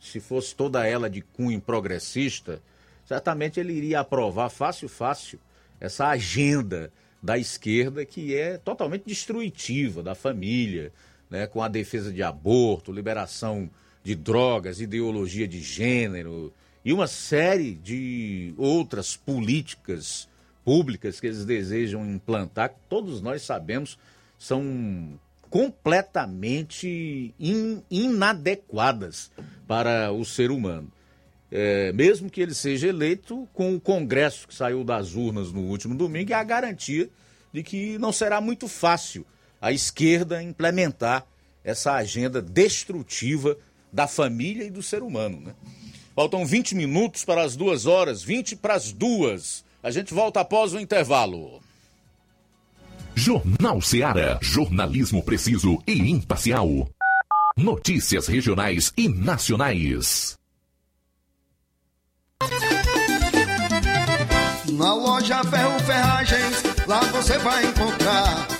se fosse toda ela de cunho progressista, certamente ele iria aprovar fácil, fácil essa agenda da esquerda que é totalmente destruitiva da família, né, com a defesa de aborto, liberação de drogas, ideologia de gênero e uma série de outras políticas públicas que eles desejam implantar, que todos nós sabemos são completamente in, inadequadas para o ser humano. É, mesmo que ele seja eleito com o Congresso que saiu das urnas no último domingo, é a garantia de que não será muito fácil a esquerda implementar essa agenda destrutiva da família e do ser humano. Né? Faltam 20 minutos para as duas horas, 20 para as duas. A gente volta após o intervalo. Jornal Seara. Jornalismo preciso e imparcial. Notícias regionais e nacionais. Na loja Ferro Ferragens, lá você vai encontrar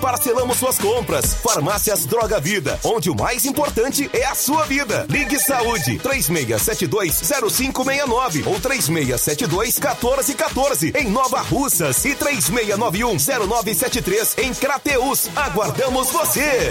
parcelamos suas compras. Farmácias Droga Vida, onde o mais importante é a sua vida. Ligue Saúde 36720569 ou 36721414 em Nova Russas e 36910973 em Crateus. Aguardamos você.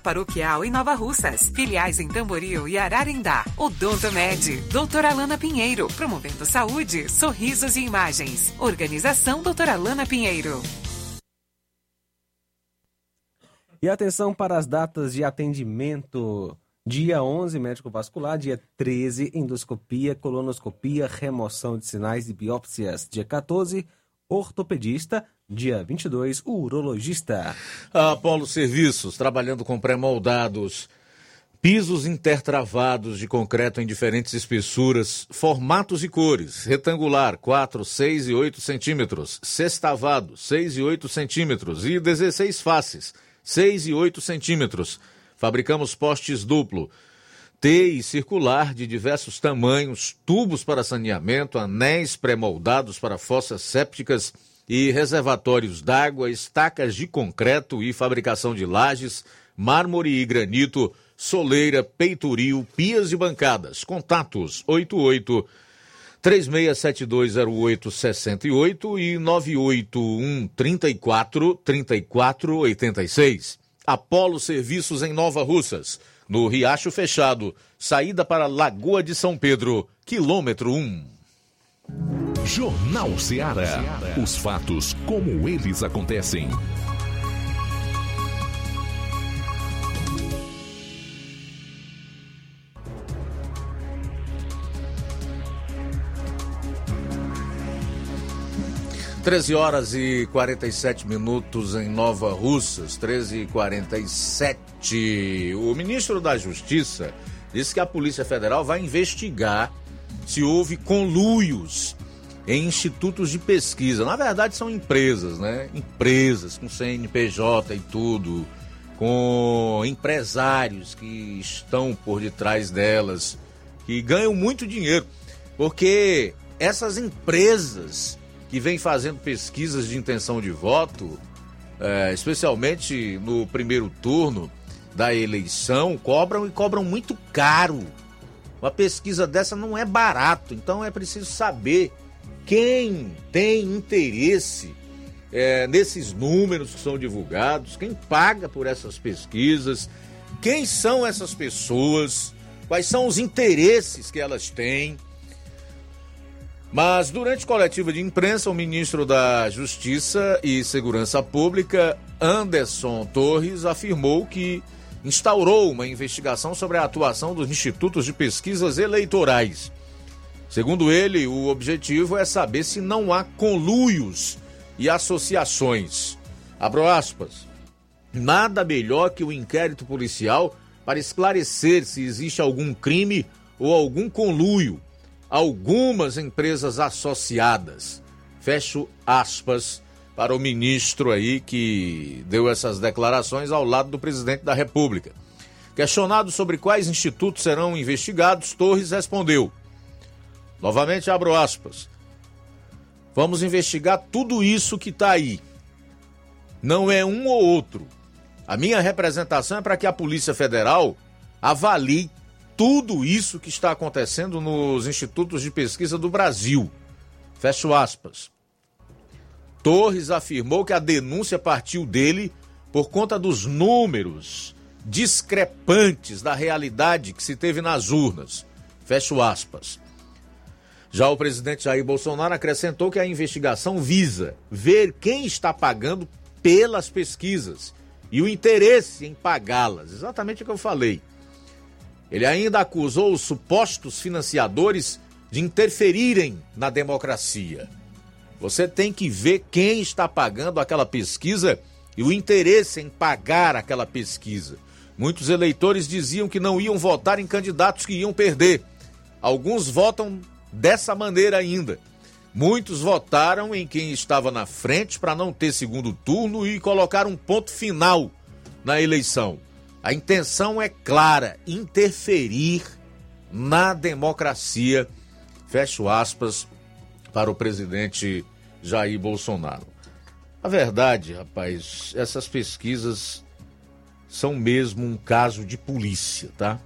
Paroquial em Nova Russas. Filiais em Tamboril e Ararindá. Odonto Med. Doutora Alana Pinheiro. Promovendo saúde, sorrisos e imagens. Organização Doutora Alana Pinheiro. E atenção para as datas de atendimento. Dia 11, médico vascular. Dia 13, endoscopia, colonoscopia, remoção de sinais e biópsias. Dia 14, ortopedista. Dia 22, urologista. Apolo Serviços, trabalhando com pré-moldados, pisos intertravados de concreto em diferentes espessuras, formatos e cores, retangular 4, 6 e 8 centímetros, sextavado 6 e 8 centímetros e 16 faces 6 e 8 centímetros. Fabricamos postes duplo, T e circular de diversos tamanhos, tubos para saneamento, anéis pré-moldados para fossas sépticas e reservatórios d'água, estacas de concreto e fabricação de lajes, mármore e granito, soleira, peitoril, pias e bancadas. Contatos 88 36720868 e 981 34 34 86. Apolo Serviços em Nova Russas, no Riacho Fechado, saída para Lagoa de São Pedro, quilômetro 1. Jornal Ceará. Os fatos como eles acontecem. Treze horas e 47 minutos em Nova Russas, 13 e 47. O ministro da Justiça disse que a Polícia Federal vai investigar se houve conluios em institutos de pesquisa. Na verdade, são empresas, né? Empresas com CNPJ e tudo, com empresários que estão por detrás delas, que ganham muito dinheiro, porque essas empresas que vêm fazendo pesquisas de intenção de voto, é, especialmente no primeiro turno da eleição, cobram e cobram muito caro. Uma pesquisa dessa não é barato, então é preciso saber quem tem interesse é, nesses números que são divulgados, quem paga por essas pesquisas, quem são essas pessoas, quais são os interesses que elas têm. Mas durante coletiva de imprensa, o ministro da Justiça e Segurança Pública, Anderson Torres, afirmou que instaurou uma investigação sobre a atuação dos institutos de pesquisas eleitorais. Segundo ele, o objetivo é saber se não há conluios e associações. Abro aspas. Nada melhor que o inquérito policial para esclarecer se existe algum crime ou algum conluio algumas empresas associadas. Fecho aspas para o ministro aí que deu essas declarações ao lado do presidente da República. Questionado sobre quais institutos serão investigados, Torres respondeu: Novamente abro aspas. Vamos investigar tudo isso que está aí. Não é um ou outro. A minha representação é para que a Polícia Federal avalie tudo isso que está acontecendo nos institutos de pesquisa do Brasil. Fecho aspas. Torres afirmou que a denúncia partiu dele por conta dos números discrepantes da realidade que se teve nas urnas. Fecho aspas. Já o presidente Jair Bolsonaro acrescentou que a investigação visa ver quem está pagando pelas pesquisas e o interesse em pagá-las. Exatamente o que eu falei. Ele ainda acusou os supostos financiadores de interferirem na democracia. Você tem que ver quem está pagando aquela pesquisa e o interesse em pagar aquela pesquisa. Muitos eleitores diziam que não iam votar em candidatos que iam perder. Alguns votam dessa maneira ainda. Muitos votaram em quem estava na frente para não ter segundo turno e colocar um ponto final na eleição. A intenção é clara: interferir na democracia. Fecho aspas para o presidente Jair Bolsonaro. A verdade, rapaz, essas pesquisas são mesmo um caso de polícia, tá?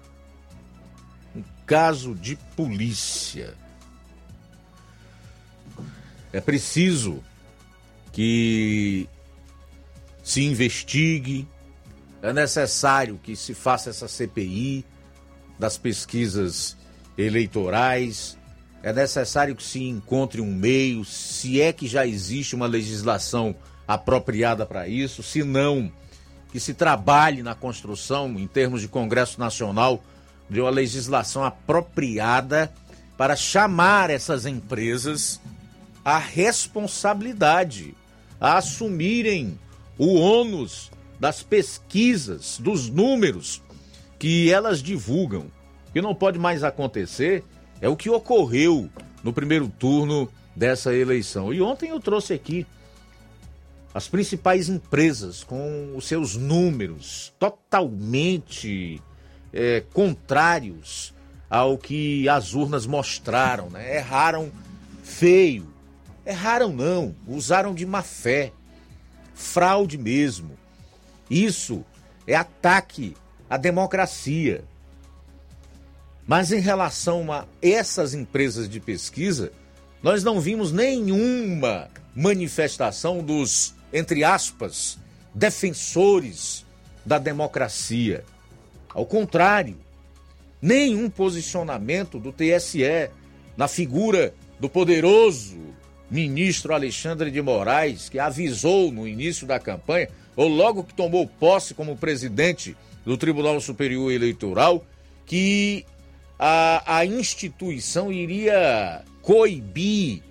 Um caso de polícia. É preciso que se investigue, é necessário que se faça essa CPI das pesquisas eleitorais, é necessário que se encontre um meio, se é que já existe uma legislação apropriada para isso, se não, que se trabalhe na construção, em termos de Congresso Nacional, de uma legislação apropriada para chamar essas empresas à responsabilidade, a assumirem o ônus das pesquisas, dos números que elas divulgam. Que não pode mais acontecer é o que ocorreu no primeiro turno dessa eleição. E ontem eu trouxe aqui as principais empresas com os seus números totalmente é, contrários ao que as urnas mostraram, né? Erraram feio. Erraram não, usaram de má fé. Fraude mesmo. Isso é ataque à democracia. Mas em relação a essas empresas de pesquisa, nós não vimos nenhuma manifestação dos, entre aspas, defensores da democracia. Ao contrário, nenhum posicionamento do TSE na figura do poderoso ministro Alexandre de Moraes, que avisou no início da campanha, ou logo que tomou posse como presidente do Tribunal Superior Eleitoral, que a, a instituição iria coibir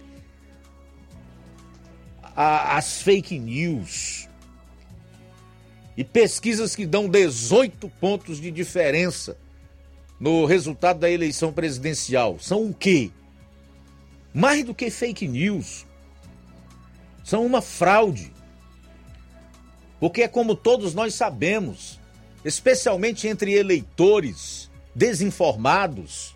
a, as fake news e pesquisas que dão 18 pontos de diferença no resultado da eleição presidencial. São o quê? Mais do que fake news. São uma fraude. Porque é como todos nós sabemos, especialmente entre eleitores desinformados,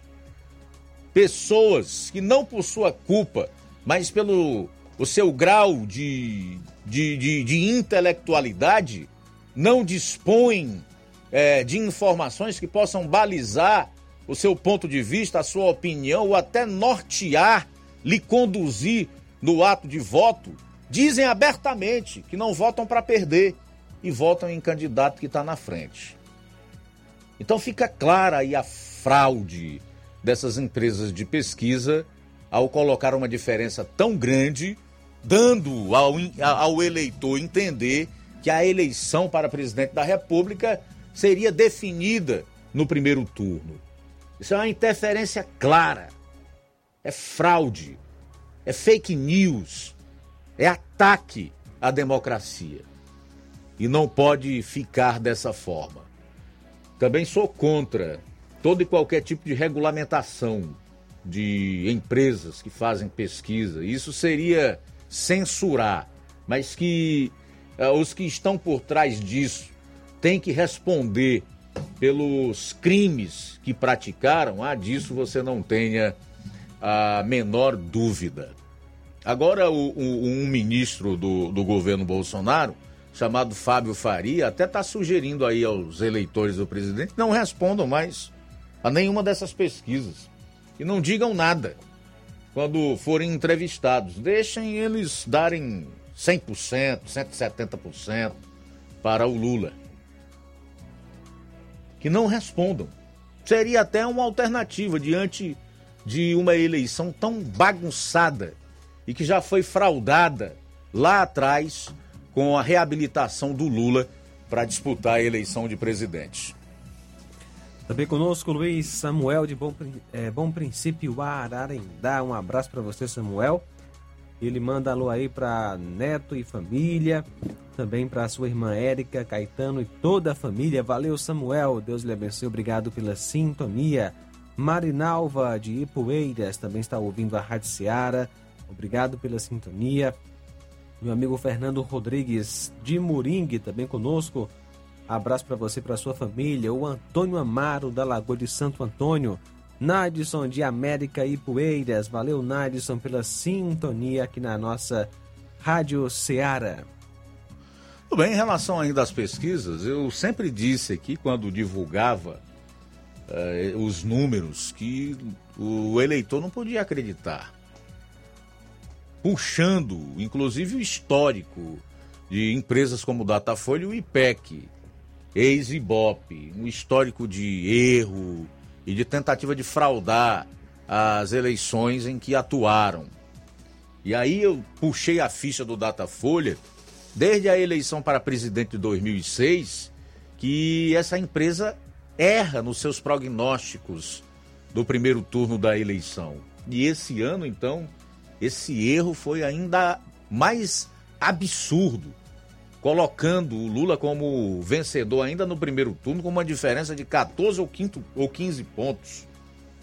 pessoas que não por sua culpa, mas pelo o seu grau de, de, de, de intelectualidade, não dispõem é, de informações que possam balizar o seu ponto de vista, a sua opinião, ou até nortear, lhe conduzir no ato de voto, dizem abertamente que não votam para perder e votam em candidato que está na frente. Então fica clara aí a fraude dessas empresas de pesquisa ao colocar uma diferença tão grande, dando ao, ao eleitor entender que a eleição para presidente da República seria definida no primeiro turno. Isso é uma interferência clara, é fraude, é fake news, é ataque à democracia. E não pode ficar dessa forma. Também sou contra todo e qualquer tipo de regulamentação de empresas que fazem pesquisa. Isso seria censurar, mas que uh, os que estão por trás disso têm que responder pelos crimes que praticaram. Ah, disso você não tenha a menor dúvida. Agora, o, o, um ministro do, do governo Bolsonaro chamado Fábio Faria, até está sugerindo aí aos eleitores do presidente não respondam mais a nenhuma dessas pesquisas. E não digam nada quando forem entrevistados. Deixem eles darem 100%, 170% para o Lula. Que não respondam. Seria até uma alternativa diante de uma eleição tão bagunçada e que já foi fraudada lá atrás com a reabilitação do Lula para disputar a eleição de presidente. Também conosco Luiz Samuel de Bom, é, Bom Princípio Ararendá. Um abraço para você, Samuel. Ele manda alô aí para neto e família, também para sua irmã Érica, Caetano e toda a família. Valeu, Samuel. Deus lhe abençoe. Obrigado pela sintonia. Marinalva de Ipueiras também está ouvindo a Rádio Seara. Obrigado pela sintonia. Meu amigo Fernando Rodrigues de Moringue também conosco. Abraço para você e para sua família. O Antônio Amaro da Lagoa de Santo Antônio. Nadson de América e Poeiras. Valeu, Nadson, pela sintonia aqui na nossa Rádio Ceará. Tudo bem, em relação ainda às pesquisas, eu sempre disse aqui, quando divulgava eh, os números, que o eleitor não podia acreditar. Puxando, inclusive, o histórico de empresas como o Datafolha e o IPEC, ex-Ibope, um histórico de erro e de tentativa de fraudar as eleições em que atuaram. E aí eu puxei a ficha do Datafolha, desde a eleição para presidente de 2006, que essa empresa erra nos seus prognósticos do primeiro turno da eleição. E esse ano, então, esse erro foi ainda mais absurdo colocando o Lula como vencedor ainda no primeiro turno, com uma diferença de 14 ou, quinto, ou 15 pontos,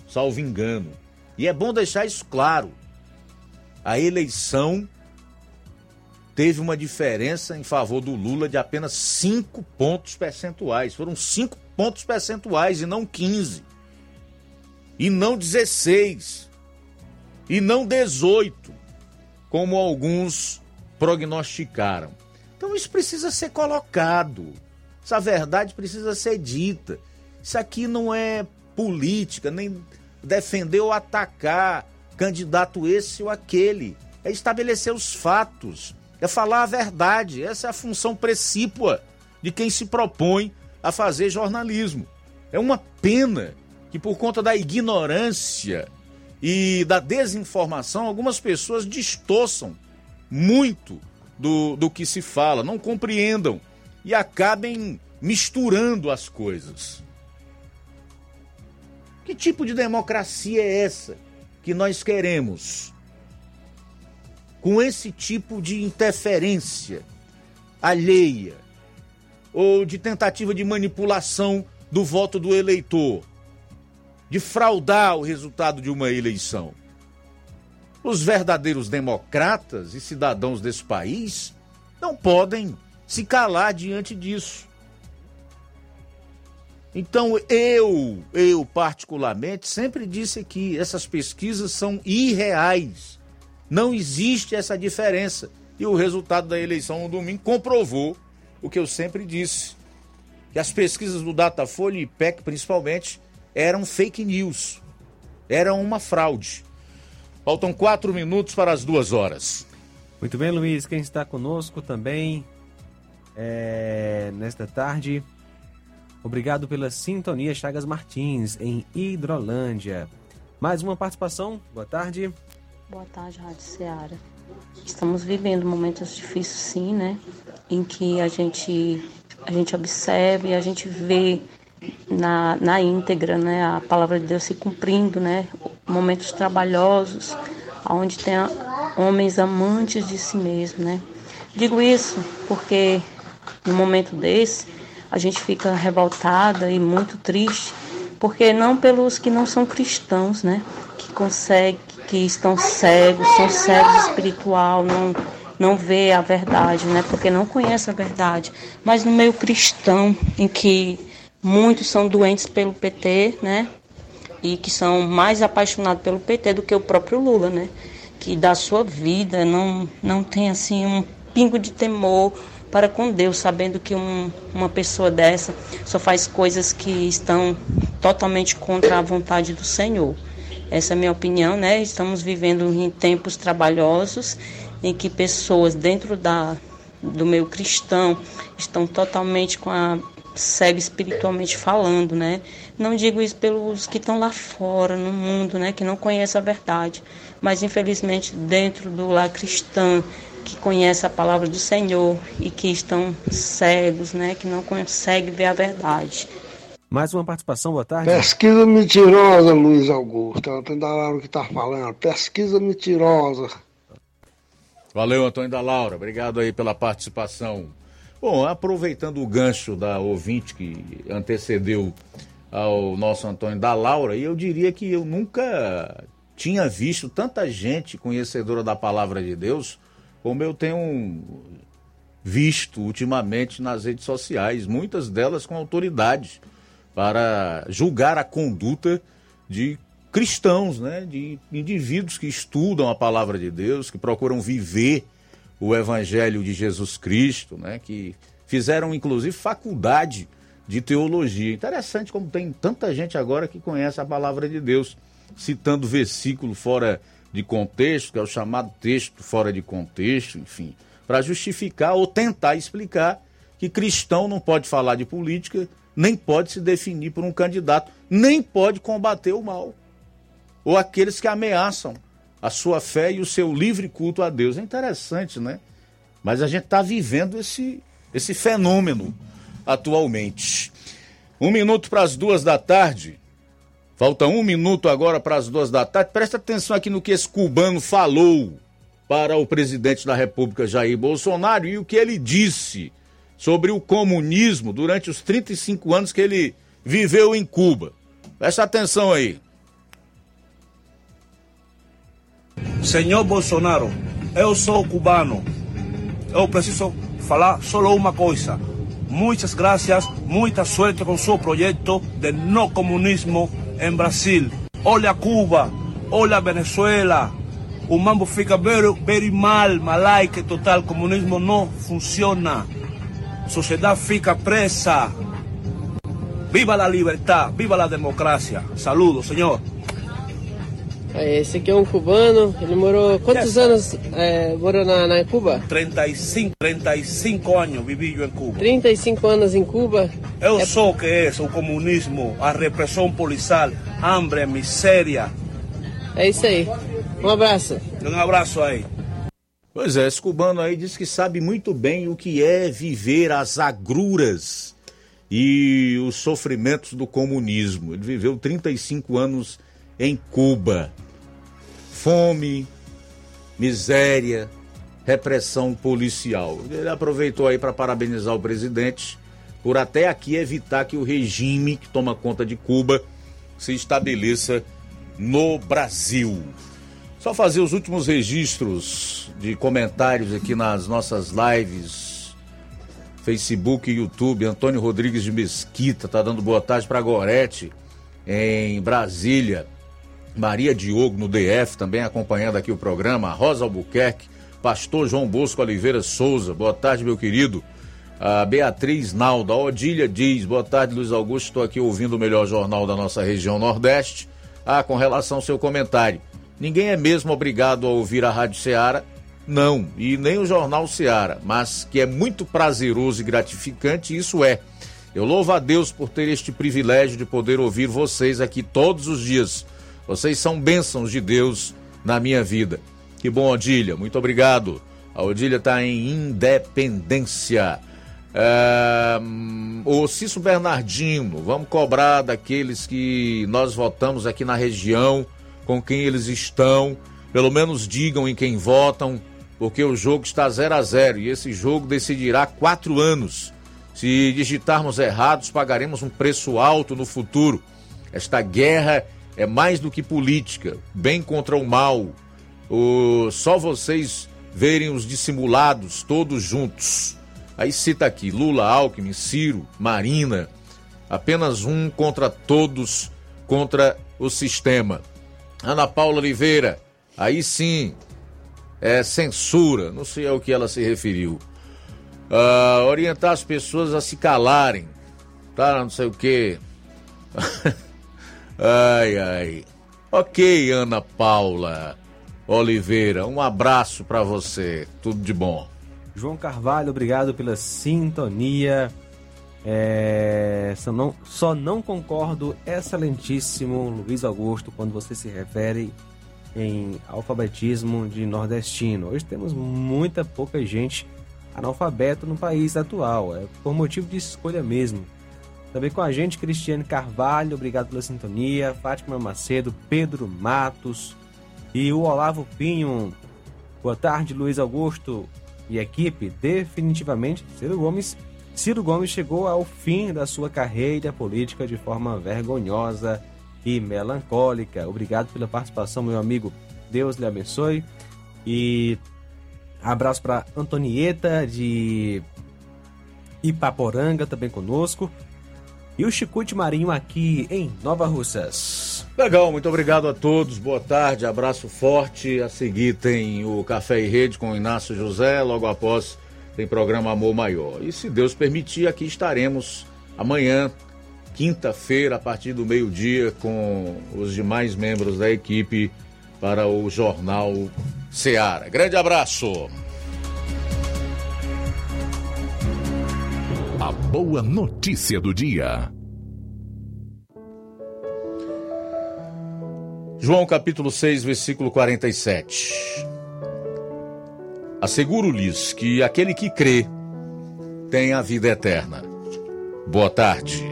salvo engano. E é bom deixar isso claro. A eleição teve uma diferença em favor do Lula de apenas 5 pontos percentuais. Foram 5 pontos percentuais e não 15. E não 16. E não 18, como alguns prognosticaram. Então isso precisa ser colocado. Essa verdade precisa ser dita. Isso aqui não é política, nem defender ou atacar candidato esse ou aquele. É estabelecer os fatos, é falar a verdade. Essa é a função precípua de quem se propõe a fazer jornalismo. É uma pena que, por conta da ignorância e da desinformação, algumas pessoas distorçam muito do, do que se fala, não compreendam e acabem misturando as coisas. Que tipo de democracia é essa que nós queremos? Com esse tipo de interferência alheia ou de tentativa de manipulação do voto do eleitor, de fraudar o resultado de uma eleição. Os verdadeiros democratas e cidadãos desse país não podem se calar diante disso. Então eu, eu particularmente, sempre disse que essas pesquisas são irreais. Não existe essa diferença. E o resultado da eleição no domingo comprovou o que eu sempre disse. Que as pesquisas do Datafolha e IPEC, principalmente, eram fake news. Eram uma fraude. Faltam quatro minutos para as duas horas. Muito bem, Luiz. Quem está conosco também é, nesta tarde. Obrigado pela sintonia, Chagas Martins, em Hidrolândia. Mais uma participação. Boa tarde. Boa tarde, Rádio Seara. Estamos vivendo momentos difíceis, sim, né? Em que a gente, a gente observa e a gente vê na, na íntegra, né? A palavra de Deus se cumprindo, né? Momentos trabalhosos, onde tem homens amantes de si mesmo, né? Digo isso porque no momento desse a gente fica revoltada e muito triste, porque não pelos que não são cristãos, né? Que conseguem, que estão cegos, são cegos espiritual, não não vê a verdade, né? Porque não conhece a verdade. Mas no meio cristão, em que Muitos são doentes pelo PT, né? E que são mais apaixonados pelo PT do que o próprio Lula, né? Que da sua vida não, não tem assim um pingo de temor para com Deus, sabendo que um, uma pessoa dessa só faz coisas que estão totalmente contra a vontade do Senhor. Essa é a minha opinião, né? Estamos vivendo em tempos trabalhosos em que pessoas dentro da, do meio cristão estão totalmente com a cega espiritualmente falando, né? Não digo isso pelos que estão lá fora no mundo, né, que não conhecem a verdade, mas infelizmente dentro do lar cristão que conhece a palavra do Senhor e que estão cegos, né, que não conseguem ver a verdade. Mais uma participação, boa tarde. Pesquisa mentirosa, Luiz Augusto. É Antônio da Laura que está falando. Pesquisa mentirosa. Valeu, Antônio da Laura. Obrigado aí pela participação. Bom, aproveitando o gancho da ouvinte que antecedeu ao nosso Antônio da Laura, e eu diria que eu nunca tinha visto tanta gente conhecedora da palavra de Deus como eu tenho visto ultimamente nas redes sociais, muitas delas com autoridade para julgar a conduta de cristãos, né, de indivíduos que estudam a palavra de Deus, que procuram viver o evangelho de Jesus Cristo, né, que fizeram inclusive faculdade de teologia. Interessante como tem tanta gente agora que conhece a palavra de Deus, citando versículo fora de contexto, que é o chamado texto fora de contexto, enfim, para justificar ou tentar explicar que cristão não pode falar de política, nem pode se definir por um candidato, nem pode combater o mal. Ou aqueles que ameaçam a sua fé e o seu livre culto a Deus. É interessante, né? Mas a gente está vivendo esse, esse fenômeno atualmente. Um minuto para as duas da tarde. Falta um minuto agora para as duas da tarde. Presta atenção aqui no que esse cubano falou para o presidente da República, Jair Bolsonaro, e o que ele disse sobre o comunismo durante os 35 anos que ele viveu em Cuba. Presta atenção aí. Senhor Bolsonaro, eu sou cubano. Eu preciso falar só uma coisa. Muitas graças, muita sorte com seu projeto de no comunismo em Brasil. Olha Cuba, olha Venezuela. O mambo fica very, very mal, malaique total. Comunismo não funciona. Sociedade fica presa. Viva a liberdade, viva a democracia. Saludos, senhor. Esse aqui é um cubano, ele morou. Quantos yes. anos é, morou na, na, Cuba? 35, 35 anos vivi eu em Cuba. 35 anos em Cuba? Eu é... sou o que é o comunismo, a repressão policial, hambre, miséria. É isso aí. Um abraço. Um abraço aí. Pois é, esse cubano aí diz que sabe muito bem o que é viver as agruras e os sofrimentos do comunismo. Ele viveu 35 anos em Cuba fome, miséria, repressão policial. Ele aproveitou aí para parabenizar o presidente por até aqui evitar que o regime que toma conta de Cuba se estabeleça no Brasil. Só fazer os últimos registros de comentários aqui nas nossas lives, Facebook e YouTube. Antônio Rodrigues de Mesquita tá dando boa tarde para Gorete em Brasília. Maria Diogo no DF, também acompanhando aqui o programa, Rosa Albuquerque, Pastor João Bosco Oliveira Souza, boa tarde, meu querido. A Beatriz Nalda, a Odília diz, boa tarde, Luiz Augusto, estou aqui ouvindo o melhor jornal da nossa região Nordeste. Ah, com relação ao seu comentário, ninguém é mesmo obrigado a ouvir a Rádio Ceará, não, e nem o Jornal Ceará, mas que é muito prazeroso e gratificante, isso é. Eu louvo a Deus por ter este privilégio de poder ouvir vocês aqui todos os dias vocês são bênçãos de Deus na minha vida. Que bom, Odília. Muito obrigado. A Odília está em Independência. É, o Cício Bernardino, vamos cobrar daqueles que nós votamos aqui na região, com quem eles estão. Pelo menos digam em quem votam, porque o jogo está 0 a 0 e esse jogo decidirá quatro anos. Se digitarmos errados, pagaremos um preço alto no futuro. Esta guerra é mais do que política, bem contra o mal. O, só vocês verem os dissimulados todos juntos. Aí cita aqui Lula, Alckmin, Ciro, Marina. Apenas um contra todos, contra o sistema. Ana Paula Oliveira, aí sim, é censura, não sei ao que ela se referiu. Uh, orientar as pessoas a se calarem, tá? Não sei o que. *laughs* Ai, ai. Ok, Ana Paula Oliveira, um abraço para você. Tudo de bom. João Carvalho, obrigado pela sintonia. É, só, não, só não concordo, excelentíssimo Luiz Augusto, quando você se refere em alfabetismo de nordestino. Hoje temos muita pouca gente analfabeto no país atual, é por motivo de escolha mesmo. Também com a gente, Cristiane Carvalho, obrigado pela sintonia, Fátima Macedo, Pedro Matos e o Olavo Pinho. Boa tarde, Luiz Augusto e equipe. Definitivamente, Ciro Gomes, Ciro Gomes chegou ao fim da sua carreira política de forma vergonhosa e melancólica. Obrigado pela participação, meu amigo. Deus lhe abençoe. E abraço para Antonieta de Ipaporanga também conosco. E o Chicute Marinho aqui em Nova Russas. Legal, muito obrigado a todos. Boa tarde, abraço forte. A seguir tem o Café e Rede com Inácio José. Logo após tem programa Amor Maior. E se Deus permitir, aqui estaremos amanhã, quinta-feira, a partir do meio-dia, com os demais membros da equipe para o Jornal Seara. Grande abraço. A boa notícia do dia. João capítulo 6, versículo 47. Asseguro-lhes que aquele que crê tem a vida eterna. Boa tarde.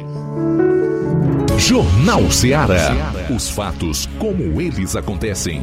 Jornal Seara. Os fatos como eles acontecem.